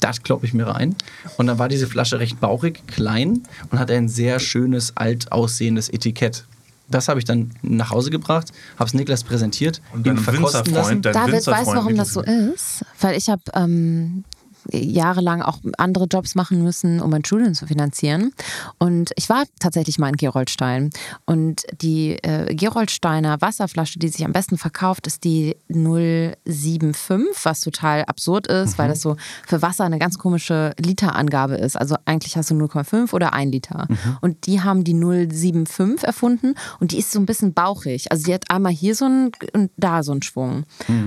das kloppe ich mir rein. Und dann war diese Flasche recht bauchig, klein und hatte ein sehr schönes, alt aussehendes Etikett. Das habe ich dann nach Hause gebracht, habe es Niklas präsentiert, Und ihm verkosten lassen. David, weißt du, Winzerfreund warum das so ist? Weil ich habe ähm, jahrelang auch andere Jobs machen müssen, um mein Studium zu finanzieren. Und ich war tatsächlich mal in Geroldstein. Und die äh, Geroldsteiner Wasserflasche, die sich am besten verkauft, ist die 075, was total absurd ist, weil das so für Wasser eine ganz komische Literangabe ist. Also eigentlich hast du 0,5 oder 1 Liter. Und die haben die 075 erfunden und die ist so ein bisschen bauchig. Also die hat einmal hier so einen und da so einen Schwung.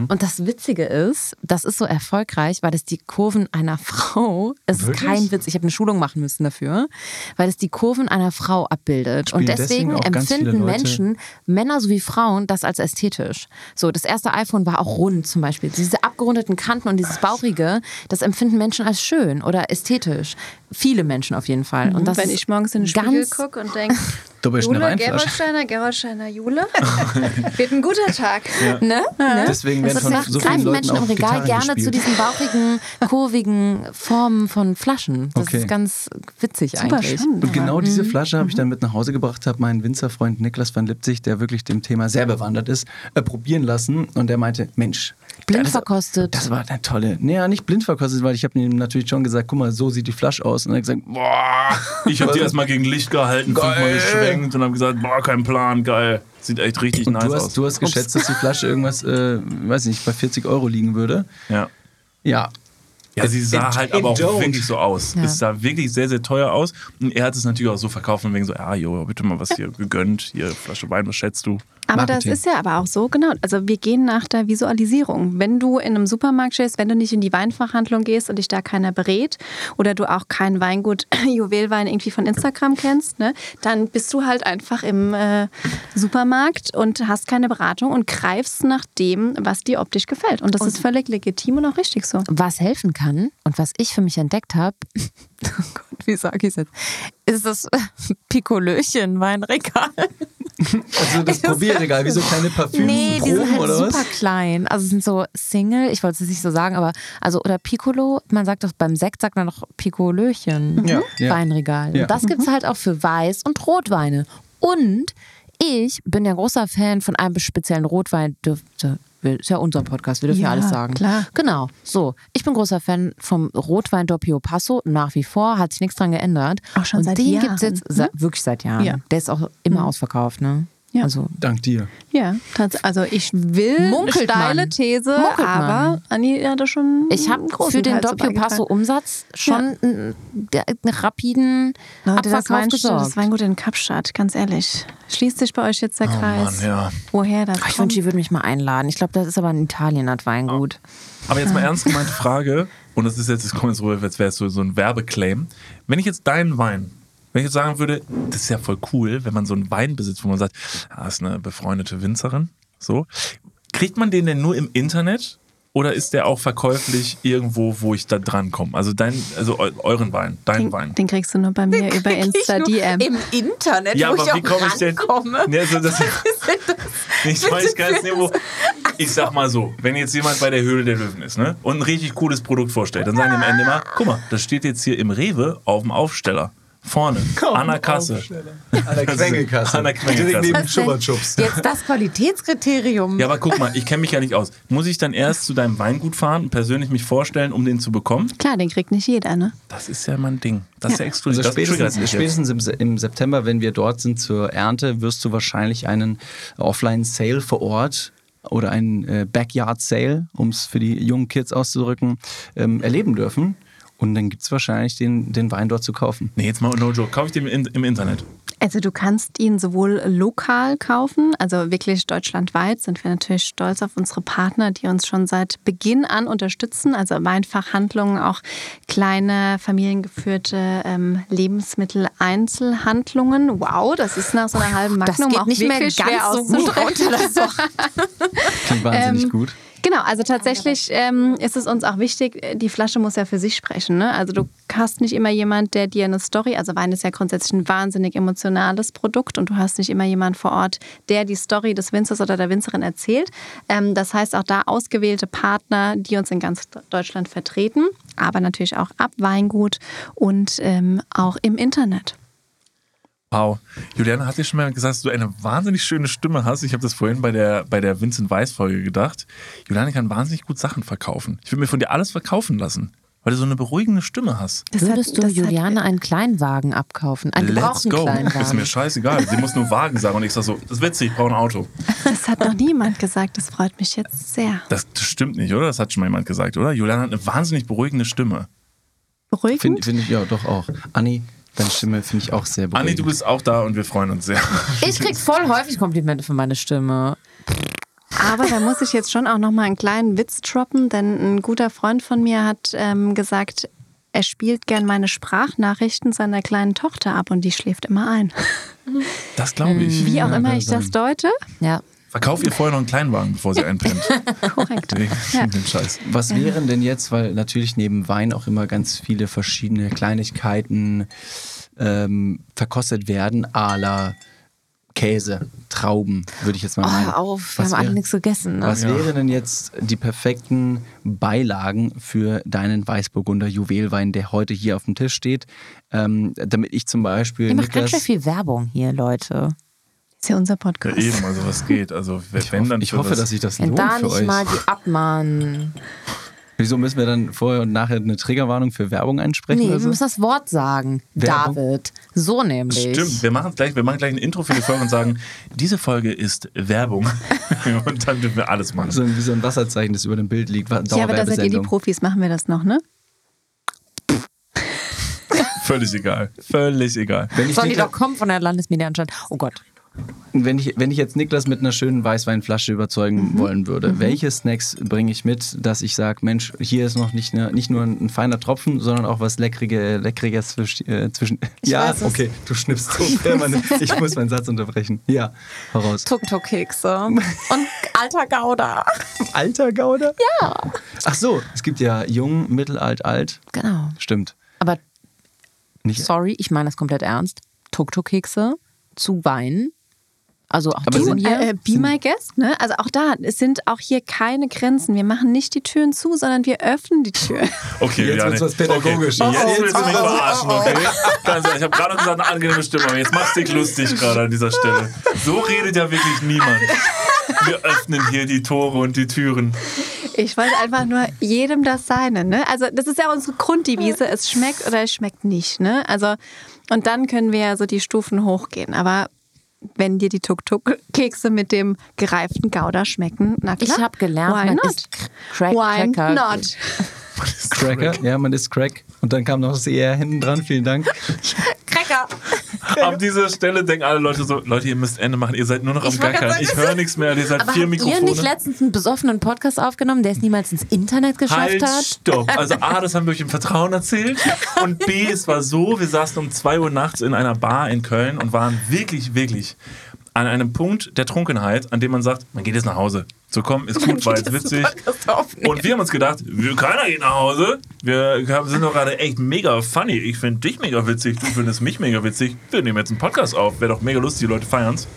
Und das Witzige ist, das ist so erfolgreich, weil es die Kurven einer Frau, es ist kein Witz, ich habe eine Schulung machen müssen dafür, weil es die Kurven einer Frau abbildet. Und Spielen deswegen deswegen viele empfinden Menschen, Männer sowie Frauen, das als ästhetisch. So, das erste iPhone war auch rund zum Beispiel. Diese abgerundeten Kanten und dieses Bauchige, das empfinden Menschen als schön oder ästhetisch. Viele Menschen auf jeden Fall. Und das Wenn ist ich morgens in den Spiegel gucke und denke, Du bist Jule. Gerolsteiner, Gerolsteiner, Jule, wird ein guter Tag. Ne? ne? Deswegen werden Das von macht so vielen Leuten Menschen im auch Regal Gitarren gerne gespielt. zu diesen bauchigen, kurvigen Formen von Flaschen. Das Okay. ist ganz witzig Super eigentlich. spannend. Und genau diese Mhm. Flasche habe ich dann mit nach Hause gebracht, habe meinen Winzerfreund Niklas van Lipzig, der wirklich dem Thema sehr bewandert ist, äh, probieren lassen. Und der meinte, Mensch, Blind das- verkostet. Das war eine tolle. Naja, nicht blind verkostet, weil ich habe ihm natürlich schon gesagt, guck mal, so sieht die Flasche aus. Und er hat gesagt, boah. Ich habe die erstmal gegen Licht gehalten, fünfmal Geil. geschwenkt und habe gesagt, boah, kein Plan, geil. Sieht echt richtig Und nice du hast, aus. du hast geschätzt, dass die Flasche irgendwas, äh, weiß nicht, bei 40 Euro liegen würde. ja. Ja. Ja, sie sah halt aber auch Don't. wirklich so aus. Ja. Es sah wirklich sehr, sehr teuer aus. Und er hat es natürlich auch so verkauft und wegen so, ja, jo, bitte mal was hier gegönnt. Hier, Flasche Wein, was schätzt du? Aber Marketing. das ist ja aber auch so, genau. Also wir gehen nach der Visualisierung. Wenn du in einem Supermarkt stehst, wenn du nicht in die Weinfachhandlung gehst und dich da keiner berät oder du auch kein Weingut Juwelwein irgendwie von Instagram kennst, ne, dann bist du halt einfach im äh, Supermarkt und hast keine Beratung und greifst nach dem, was dir optisch gefällt. Und das ist völlig legitim und auch richtig so. Was helfen kann und was ich für mich entdeckt habe, oh Gott, wie sage ich es jetzt, ist das Pikolöchen-Weinregal. Also das Probierregal, wie so kleine Parfüms Nee, die sind halt super was? klein. Also sind so Single, ich wollte es nicht so sagen, aber also oder Piccolo, man sagt doch beim Sekt sagt man noch Picolöchen. Ja, ja. Weinregal. Ja. Und das gibt es halt auch für Weiß- und Rotweine. Und ich bin ja großer Fan von einem speziellen Rotwein. Dürfte, ist ja unser Podcast, wir dürfen ja, Ja, alles sagen. klar. Genau. So, ich bin großer Fan vom Rotwein Doppio Passo. Nach wie vor hat sich nichts dran geändert. Auch schon und seit den Jahren, gibt es jetzt se- wirklich seit Jahren. Ja. Der ist auch immer ausverkauft, ne? Ja. Also Dank dir. Ja, also ich will Munkelt steile man. These, Munkelt man. aber Anni hatte schon Ich habe für den Doppio Passo. Umsatz schon einen, einen rapiden Leute, das, Abverkauf Wein, das gesorgt. Weingut in Kapstadt, ganz ehrlich. Schließt sich bei euch jetzt der Oh Kreis? Mann, ja. Woher das Ach, ich wünsche, die würde mich mal einladen. Ich glaube, das ist aber in Italien, das Weingut. Aber jetzt mal ernst gemeinte Frage, und das ist jetzt, das kommt jetzt so, als wäre es so, so ein Werbeclaim. Wenn ich jetzt deinen Wein, wenn ich jetzt sagen würde, das ist ja voll cool, wenn man so einen Wein besitzt, wo man sagt, ah, ist eine befreundete Winzerin, so. Kriegt man den denn nur im Internet? Oder ist der auch verkäuflich irgendwo, wo ich da dran komme? Also dein, also eu- euren Wein, dein den, Wein. den kriegst du nur bei mir über Insta DM. Im Internet, Ja, wo aber ich wie komme ich denn? rankomme. Nee, also das, ich weiß gar nicht, wo. Ich sag mal so, wenn jetzt jemand bei der Höhle der Löwen ist ne, und ein richtig cooles Produkt vorstellt, dann sagen die am Ende immer: guck mal, das steht jetzt hier im Rewe auf dem Aufsteller. Vorne, an der Kasse. An der Quengelkasse. An der Quengelkasse. Neben Schubbertschubs. Jetzt das Qualitätskriterium. Ja, aber guck mal, ich kenne mich ja nicht aus. Muss ich dann erst zu deinem Weingut fahren und persönlich mich vorstellen, um den zu bekommen? Klar, den kriegt nicht jeder, ne? Das ist ja mein Ding. Das ist ja exklusiv. Also spätestens, spätestens im September, wenn wir dort sind zur Ernte, wirst du wahrscheinlich einen Offline-Sale vor Ort oder einen äh, Backyard-Sale, um es für die jungen Kids auszudrücken, ähm, erleben dürfen. Und dann gibt es wahrscheinlich den, den Wein dort zu kaufen. Nee, jetzt mal no joke. Kaufe ich den im, im Internet? Also du kannst ihn sowohl lokal kaufen, also wirklich deutschlandweit sind wir natürlich stolz auf unsere Partner, die uns schon seit Beginn an unterstützen. Also Weinfachhandlungen, auch kleine familiengeführte ähm, Lebensmitteleinzelhandlungen. Wow, das ist nach so einer halben Das Magnum geht auch nicht mehr wirklich ganz schwer so gut runter. Das. Klingt wahnsinnig Ähm, gut. Genau, also tatsächlich ähm, ist es uns auch wichtig, die Flasche muss ja für sich sprechen. Ne? Also du hast nicht immer jemand, der dir eine Story, also Wein ist ja grundsätzlich ein wahnsinnig emotionales Produkt und du hast nicht immer jemand vor Ort, der die Story des Winzers oder der Winzerin erzählt. Ähm, das heißt auch da ausgewählte Partner, die uns in ganz Deutschland vertreten, aber natürlich auch ab Weingut und ähm, auch im Internet. Wow. Juliane hat dir schon mal gesagt, dass du eine wahnsinnig schöne Stimme hast. Ich habe das vorhin bei der, bei der Vincent Weiss-Folge gedacht. Juliane kann wahnsinnig gut Sachen verkaufen. Ich würde mir von dir alles verkaufen lassen, weil du so eine beruhigende Stimme hast. Das Würdest hat- du hat- Juliane einen Kleinwagen abkaufen? Einen Let's go. Ist Kleinwagen? mir scheißegal. Sie muss nur Wagen sagen und ich sag so, das ist witzig, ich brauche ein Auto. Das hat noch niemand gesagt, das freut mich jetzt sehr. Das, das stimmt nicht, oder? Das hat schon mal jemand gesagt, oder? Juliane hat eine wahnsinnig beruhigende Stimme. Beruhigend? Finde find ich ja doch auch. Anni, deine Stimme finde ich auch sehr Anni, beruhigend. du bist auch da und wir freuen uns sehr. Ich krieg voll häufig Komplimente für meine Stimme. Aber da muss ich jetzt schon auch noch mal einen kleinen Witz droppen, denn ein guter Freund von mir hat ähm, gesagt, er spielt gern meine Sprachnachrichten seiner kleinen Tochter ab und die schläft immer ein. Das glaube ich. Wie auch Ja, immer ich das deute. Ja. Verkauf ihr vorher noch einen Kleinwagen, bevor sie einpennt. Korrekt. Wegen Ja. Scheiß. Was wären denn jetzt, weil natürlich neben Wein auch immer ganz viele verschiedene Kleinigkeiten ähm, verkostet werden, à la Käse, Trauben, würde ich jetzt mal Oh, meinen. hör auf, wir Was haben alle nichts gegessen. Ne? Was Ja. wären denn jetzt die perfekten Beilagen für deinen Weißburgunder Juwelwein, der heute hier auf dem Tisch steht? Ähm, damit ich zum Beispiel Ihr macht ganz schön viel Werbung hier, Leute. Ist ja unser Ja, Podcast. eben, also was geht. Also wenn ich hoffe, dann ich hoffe was- dass sich das lohnt da für nicht euch. mal die abmahnen. Wieso müssen wir dann vorher und nachher eine Triggerwarnung für Werbung einsprechen? Nee, oder wir müssen das Wort sagen. Werbung? David. So nämlich. Stimmt, wir machen gleich, wir machen gleich ein Intro für die Folge und sagen, diese Folge ist Werbung. und dann dürfen wir alles machen. so, wie so ein Wasserzeichen, das über dem Bild liegt. Ja, aber da seid ihr die. Profis, machen wir das noch, ne? Völlig egal. Völlig egal. Wenn ich, Sollen die doch kommen von der Landesmedienanstalt? Oh Gott. Wenn, ich, wenn ich jetzt Niklas mit einer schönen Weißweinflasche überzeugen Mhm. wollen würde, welche Snacks bringe ich mit, dass ich sage, Mensch, hier ist noch nicht, ne, nicht nur ein, ein feiner Tropfen, sondern auch was Leckrige, Leckriges zwischen. Äh, zwischen ja, weiß es. okay, du schnippst so. Ja, Mann, ich muss meinen Satz unterbrechen. Ja, heraus. Tuk-Tuk-Kekse. Und alter Gouda. Alter Gauder? Ja. Ach so, es gibt ja jung, mittelalt, alt. Genau. Stimmt. Aber Nicht, sorry, ich meine das komplett ernst. Tuk-Tuk-Kekse zu Wein. Also auch Aber sind- hier. Äh, be my guest, ne? Also auch da, es sind auch hier keine Grenzen. Wir machen nicht die Türen zu, sondern wir öffnen die Tür. Okay, Jetzt wird's was Pädagogisches. Okay. Jetzt Oh, oh, willst du mich oh, oh, verarschen, okay? Ich habe gerade noch gesagt, eine angenehme Stimme, aber jetzt machst du dich lustig gerade an dieser Stelle. So redet ja wirklich niemand. Wir öffnen hier die Tore und die Türen. Ich wollte einfach nur jedem das Seine, ne? Also das ist ja unsere Grunddevise, es schmeckt oder es schmeckt nicht, ne? Also und dann können wir ja so die Stufen hochgehen, aber wenn dir die Tuk-Tuk-Kekse mit dem gereiften Gouda schmecken, na Ich klar. habe gelernt, Why man not? isst Crack Why Cracker. not? Cracker? Ja, man ist Crack. Und dann kam noch das ER hinten dran. Vielen Dank. Cracker. An dieser Stelle denken alle Leute so, Leute, ihr müsst Ende machen, ihr seid nur noch am Gackern. Ich höre nichts mehr, ihr seid Aber vier habt ihr Mikrofone. nicht letztens einen besoffenen Podcast aufgenommen, der es niemals ins Internet geschafft Halt, hat? stopp. Also A, das haben wir euch im Vertrauen erzählt. Und B, es war so, wir saßen um 2 Uhr nachts in einer Bar in Köln und waren wirklich, wirklich an einem Punkt der Trunkenheit, an dem man sagt, man geht jetzt nach Hause. So komm, ist gut, war jetzt witzig. Und wir haben uns gedacht, keiner geht nach Hause. Wir sind doch gerade echt mega funny. Ich finde dich mega witzig, du findest mich mega witzig. Wir nehmen jetzt einen Podcast auf. Wäre doch mega lustig, die Leute feiern's.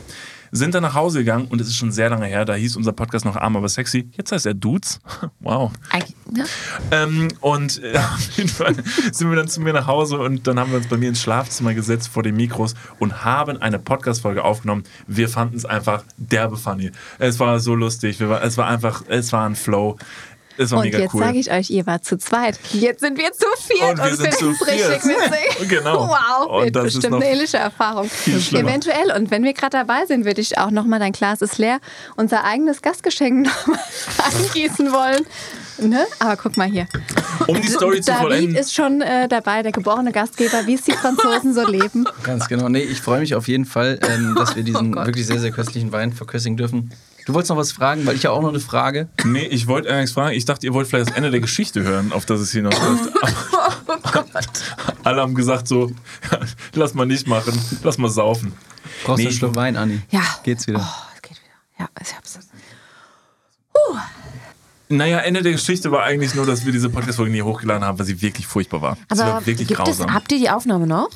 Sind dann nach Hause gegangen und es ist schon sehr lange her. Da hieß unser Podcast noch Arm, aber sexy. Jetzt heißt er Dudes. Wow. Ja. Ähm, und äh, auf jeden Fall sind wir dann zu mir nach Hause und dann haben wir uns bei mir ins Schlafzimmer gesetzt vor den Mikros und haben eine Podcast-Folge aufgenommen. Wir fanden es einfach derbe funny. Es war so lustig. War, es war einfach, es war ein Flow. Es war Und mega jetzt cool. sage ich euch, ihr wart zu zweit. Jetzt sind wir zu viert Und wir sind finden zu richtig viert. witzig. Genau. Wow, Und das ist bestimmt noch eine ähnliche Erfahrung. Eventuell. Und wenn wir gerade dabei sind, würde ich auch nochmal, dein Glas ist leer, unser eigenes Gastgeschenk nochmal angießen wollen. Ne? Aber guck mal hier. um die Story zu David vollenden. ist schon äh, dabei, der geborene Gastgeber, wie es die Franzosen so leben. Ganz genau. Nee, ich freue mich auf jeden Fall, ähm, dass wir diesen wirklich sehr, sehr köstlichen Wein verköstigen dürfen. Du wolltest noch was fragen, weil ich ja auch noch eine Frage. Nee, ich wollte eigentlich fragen, ich dachte, ihr wollt vielleicht das Ende der Geschichte hören, auf das es hinausläuft. Oh Alle haben gesagt so, lass mal nicht machen, lass mal saufen. Brauchst du Nee, einen Schluck Wein, Anni? Ja. Geht's wieder? Oh, es geht wieder. Ja, ich hab's. Naja, Ende der Geschichte war eigentlich nur, dass wir diese Podcast-Folge nie hochgeladen haben, weil sie wirklich furchtbar war. sie Aber war wirklich gibt es, grausam. habt ihr die Aufnahme noch?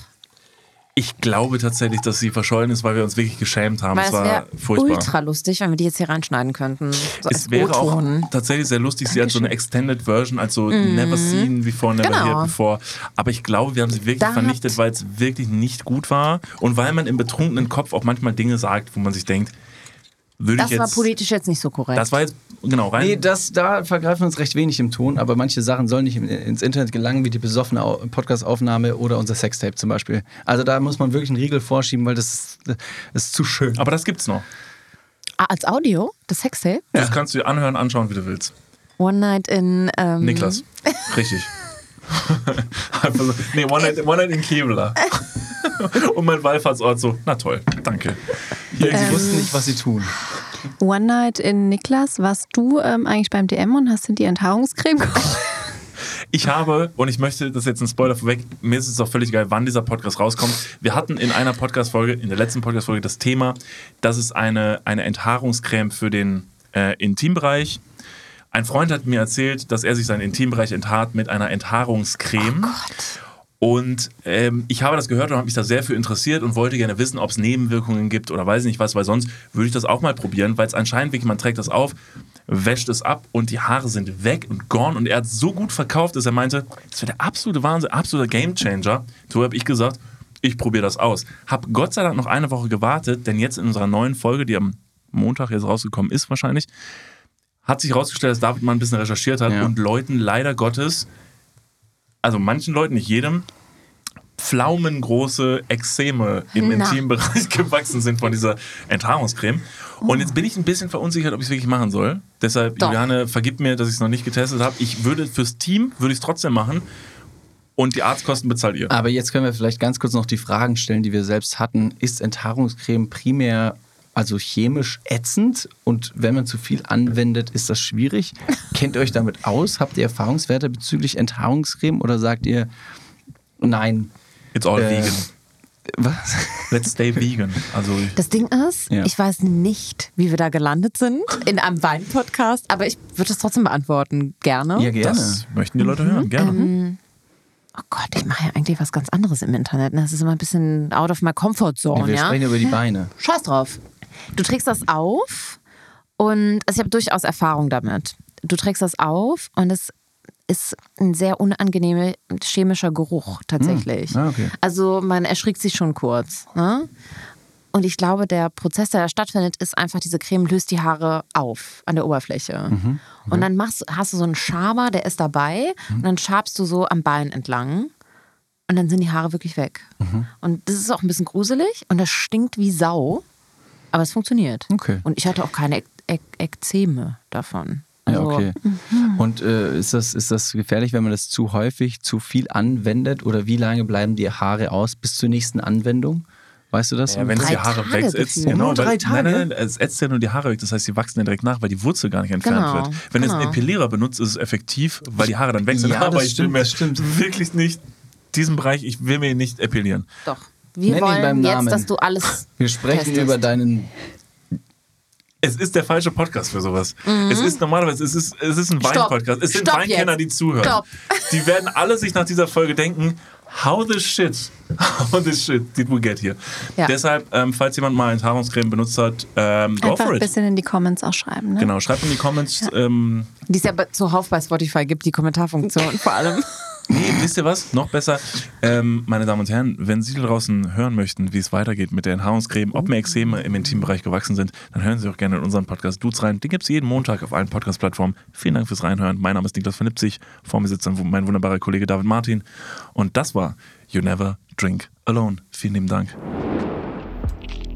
Ich glaube tatsächlich, dass sie verschollen ist, weil wir uns wirklich geschämt haben. Weil es war wäre furchtbar. ultra lustig, wenn wir die jetzt hier reinschneiden könnten. So es wäre auch tatsächlich sehr lustig. Sie hat so eine Extended Version, also Never Seen Before, Never Mhm. Genau. Heard Before. Aber ich glaube, wir haben sie wirklich Da vernichtet, weil es wirklich nicht gut war und weil man im betrunkenen Kopf auch manchmal Dinge sagt, wo man sich denkt, würde Das ich war jetzt. politisch jetzt nicht so korrekt. Das war jetzt, genau, rein. Nee, das, da vergreifen wir uns recht wenig im Ton, aber manche Sachen sollen nicht in- ins Internet gelangen, wie die besoffene Au- Podcast-Aufnahme oder unser Sextape zum Beispiel. Also da muss man wirklich einen Riegel vorschieben, weil das ist, das ist zu schön. aber das gibt's noch. ah, als Audio? Das Sextape? Das kannst du dir anhören, anschauen, wie du willst. One Night in. Ähm, Niklas. Richtig. Nee, One Night, One Night in Kevlar. Und mein Wallfahrtsort so, na toll, danke. Hier, Sie wussten nicht, was sie tun. One Night in Niklas, warst du ähm, eigentlich beim DM und hast dir die Enthaarungscreme gekauft? Ich habe, und ich möchte das jetzt ein Spoiler vorweg, mir ist es auch völlig egal, wann dieser Podcast rauskommt. Wir hatten in einer Podcast-Folge, in der letzten Podcast-Folge, das Thema, dass es eine, eine Enthaarungscreme für den äh, Intimbereich. Ein Freund hat mir erzählt, dass er sich seinen Intimbereich enthaart mit einer Enthaarungscreme. Und ähm, ich habe das gehört und habe mich da sehr für interessiert und wollte gerne wissen, ob es Nebenwirkungen gibt oder weiß nicht was, weil sonst würde ich das auch mal probieren, weil es anscheinend wirklich, man trägt das auf, wäscht es ab und die Haare sind weg und gone. Und er hat so gut verkauft, dass er meinte, das wäre der absolute Wahnsinn, absoluter Gamechanger. So habe ich gesagt, ich probiere das aus. Hab Gott sei Dank noch eine Woche gewartet, denn jetzt in unserer neuen Folge, die am Montag jetzt rausgekommen ist wahrscheinlich, hat sich herausgestellt, dass David mal ein bisschen recherchiert hat Ja. und Leuten leider Gottes, also manchen Leuten, nicht jedem, pflaumengroße Ekzeme im Na. Intimbereich gewachsen sind von dieser Enthaarungscreme. Und jetzt bin ich ein bisschen verunsichert, ob ich es wirklich machen soll. Deshalb, Doch. Juliane, vergib mir, dass ich es noch nicht getestet habe. Ich würde fürs Team, würde ich es trotzdem machen. und die Arztkosten bezahlt ihr. Aber jetzt können wir vielleicht ganz kurz noch die Fragen stellen, die wir selbst hatten. Ist Enthaarungscreme primär also chemisch ätzend und wenn man zu viel anwendet, ist das schwierig? Kennt ihr euch damit aus? Habt ihr Erfahrungswerte bezüglich Enthaarungscreme oder sagt ihr, nein? It's all Äh, vegan. Was? Let's stay vegan. Also Das Ding ist, Ja. ich weiß nicht, wie wir da gelandet sind in einem Wein-Podcast, aber ich würde es trotzdem beantworten. Gerne. Ja, gerne. das möchten die Leute hören, gerne. Ähm, oh Gott, ich mache ja eigentlich was ganz anderes im Internet. ne? Das ist immer ein bisschen out of my comfort zone, wir ja? sprechen über die Beine. Scheiß drauf. Du trägst das auf und also ich habe durchaus Erfahrung damit. Du trägst das auf und es ist ein sehr unangenehmer chemischer Geruch tatsächlich. Ah, okay. Also man erschrickt sich schon kurz. Ne? Und ich glaube, der Prozess, der da stattfindet, ist einfach, diese Creme löst die Haare auf an der Oberfläche. Mhm. Und dann machst, hast du so einen Schaber, der ist dabei und dann schabst du so am Bein entlang und dann sind die Haare wirklich weg. Mhm. Und das ist auch ein bisschen gruselig und das stinkt wie Sau, aber es funktioniert. Okay. Und ich hatte auch keine Ek Ekzeme davon. Ja, Also, okay. Und äh, ist, das, ist das gefährlich, wenn man das zu häufig, zu viel anwendet? Oder wie lange bleiben die Haare aus bis zur nächsten Anwendung? Weißt du das? Ja, wenn es die Haare Tage wächst, genau, Nur drei Tage? Nein, nein, nein, es ätzt ja nur die Haare weg. Das heißt, die wachsen ja direkt nach, weil die Wurzel gar nicht entfernt Genau, wird. Wenn du jetzt einen genau. Epilierer benutzt, ist es effektiv, weil die Haare dann wechseln. Ja, Aber das ich stimmt, will mir das stimmt. wirklich nicht diesen Bereich, ich will mir nicht epilieren. Doch. Wir Nenn ihn beim wollen Namen. jetzt, dass du alles. wir sprechen testest. über deinen. Es ist der falsche Podcast für sowas. Es ist normalerweise, es ist, es ist ein. Wein-Podcast. Es sind Stopp Weinkenner, jetzt. die zuhören. Stopp. Die werden alle sich nach dieser Folge denken, how the shit, how the shit did we get here? Ja. Deshalb, ähm, falls jemand mal Enthaarungscreme benutzt hat, ähm, go Einfach for ein it. bisschen in die Comments auch schreiben. Ne? Genau, schreibt in die Comments. Ähm, Die es ja zuhauf bei Spotify gibt, die Kommentarfunktion vor allem. nee, wisst ihr was? Noch besser. Ähm, meine Damen und Herren, wenn Sie da draußen hören möchten, wie es weitergeht mit der Enthaarungscreme, ob mir Extreme im Intimbereich gewachsen sind, dann hören Sie auch gerne in unseren Podcast Dudes rein. Den gibt es jeden Montag auf allen Podcast-Plattformen. Vielen Dank fürs Reinhören. Mein Name ist Niklas von Lipzig. Vor mir sitzt mein wunderbarer Kollege David Martin. Und das war You Never Drink Alone. Vielen lieben Dank.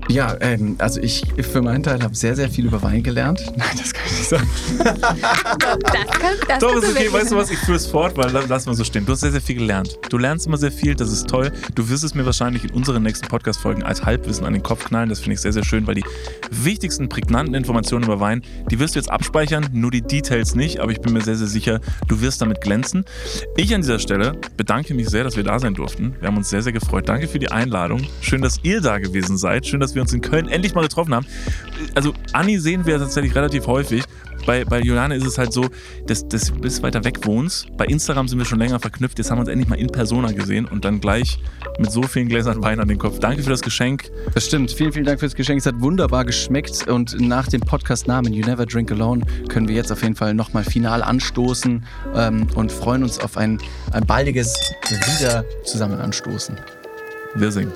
Ja, ähm, also ich für meinen Teil habe sehr, sehr viel über Wein gelernt. Nein, das kann ich nicht sagen. Das kann, das Doch, ist okay, wirklich weißt du was, ich führe es fort, weil lass mal so stehen. Du hast sehr, sehr viel gelernt. Du lernst immer sehr viel, das ist toll. Du wirst es mir wahrscheinlich in unseren nächsten Podcast-Folgen als Halbwissen an den Kopf knallen. Das finde ich sehr, sehr schön, weil die wichtigsten, prägnanten Informationen über Wein, die wirst du jetzt abspeichern, nur die Details nicht, aber ich bin mir sehr, sehr sicher, du wirst damit glänzen. Ich an dieser Stelle bedanke mich sehr, dass wir da sein durften. Wir haben uns sehr, sehr gefreut. Danke für die Einladung. Schön, dass ihr da gewesen seid. Schön, dass wir uns in Köln endlich mal getroffen haben. Also, Anni sehen wir tatsächlich relativ häufig. Bei, bei Juliane ist es halt so, dass, dass du bis weiter weg wohnst. Bei Instagram sind wir schon länger verknüpft. Jetzt haben wir uns endlich mal in Persona gesehen und dann gleich mit so vielen Gläsern Wein an den Kopf. Danke für das Geschenk. Das stimmt. Vielen, vielen Dank fürs Geschenk. Es hat wunderbar geschmeckt und nach dem Podcast-Namen You Never Drink Alone können wir jetzt auf jeden Fall nochmal final anstoßen ähm, und freuen uns auf ein, ein baldiges Wieder zusammen anstoßen. Wir singen.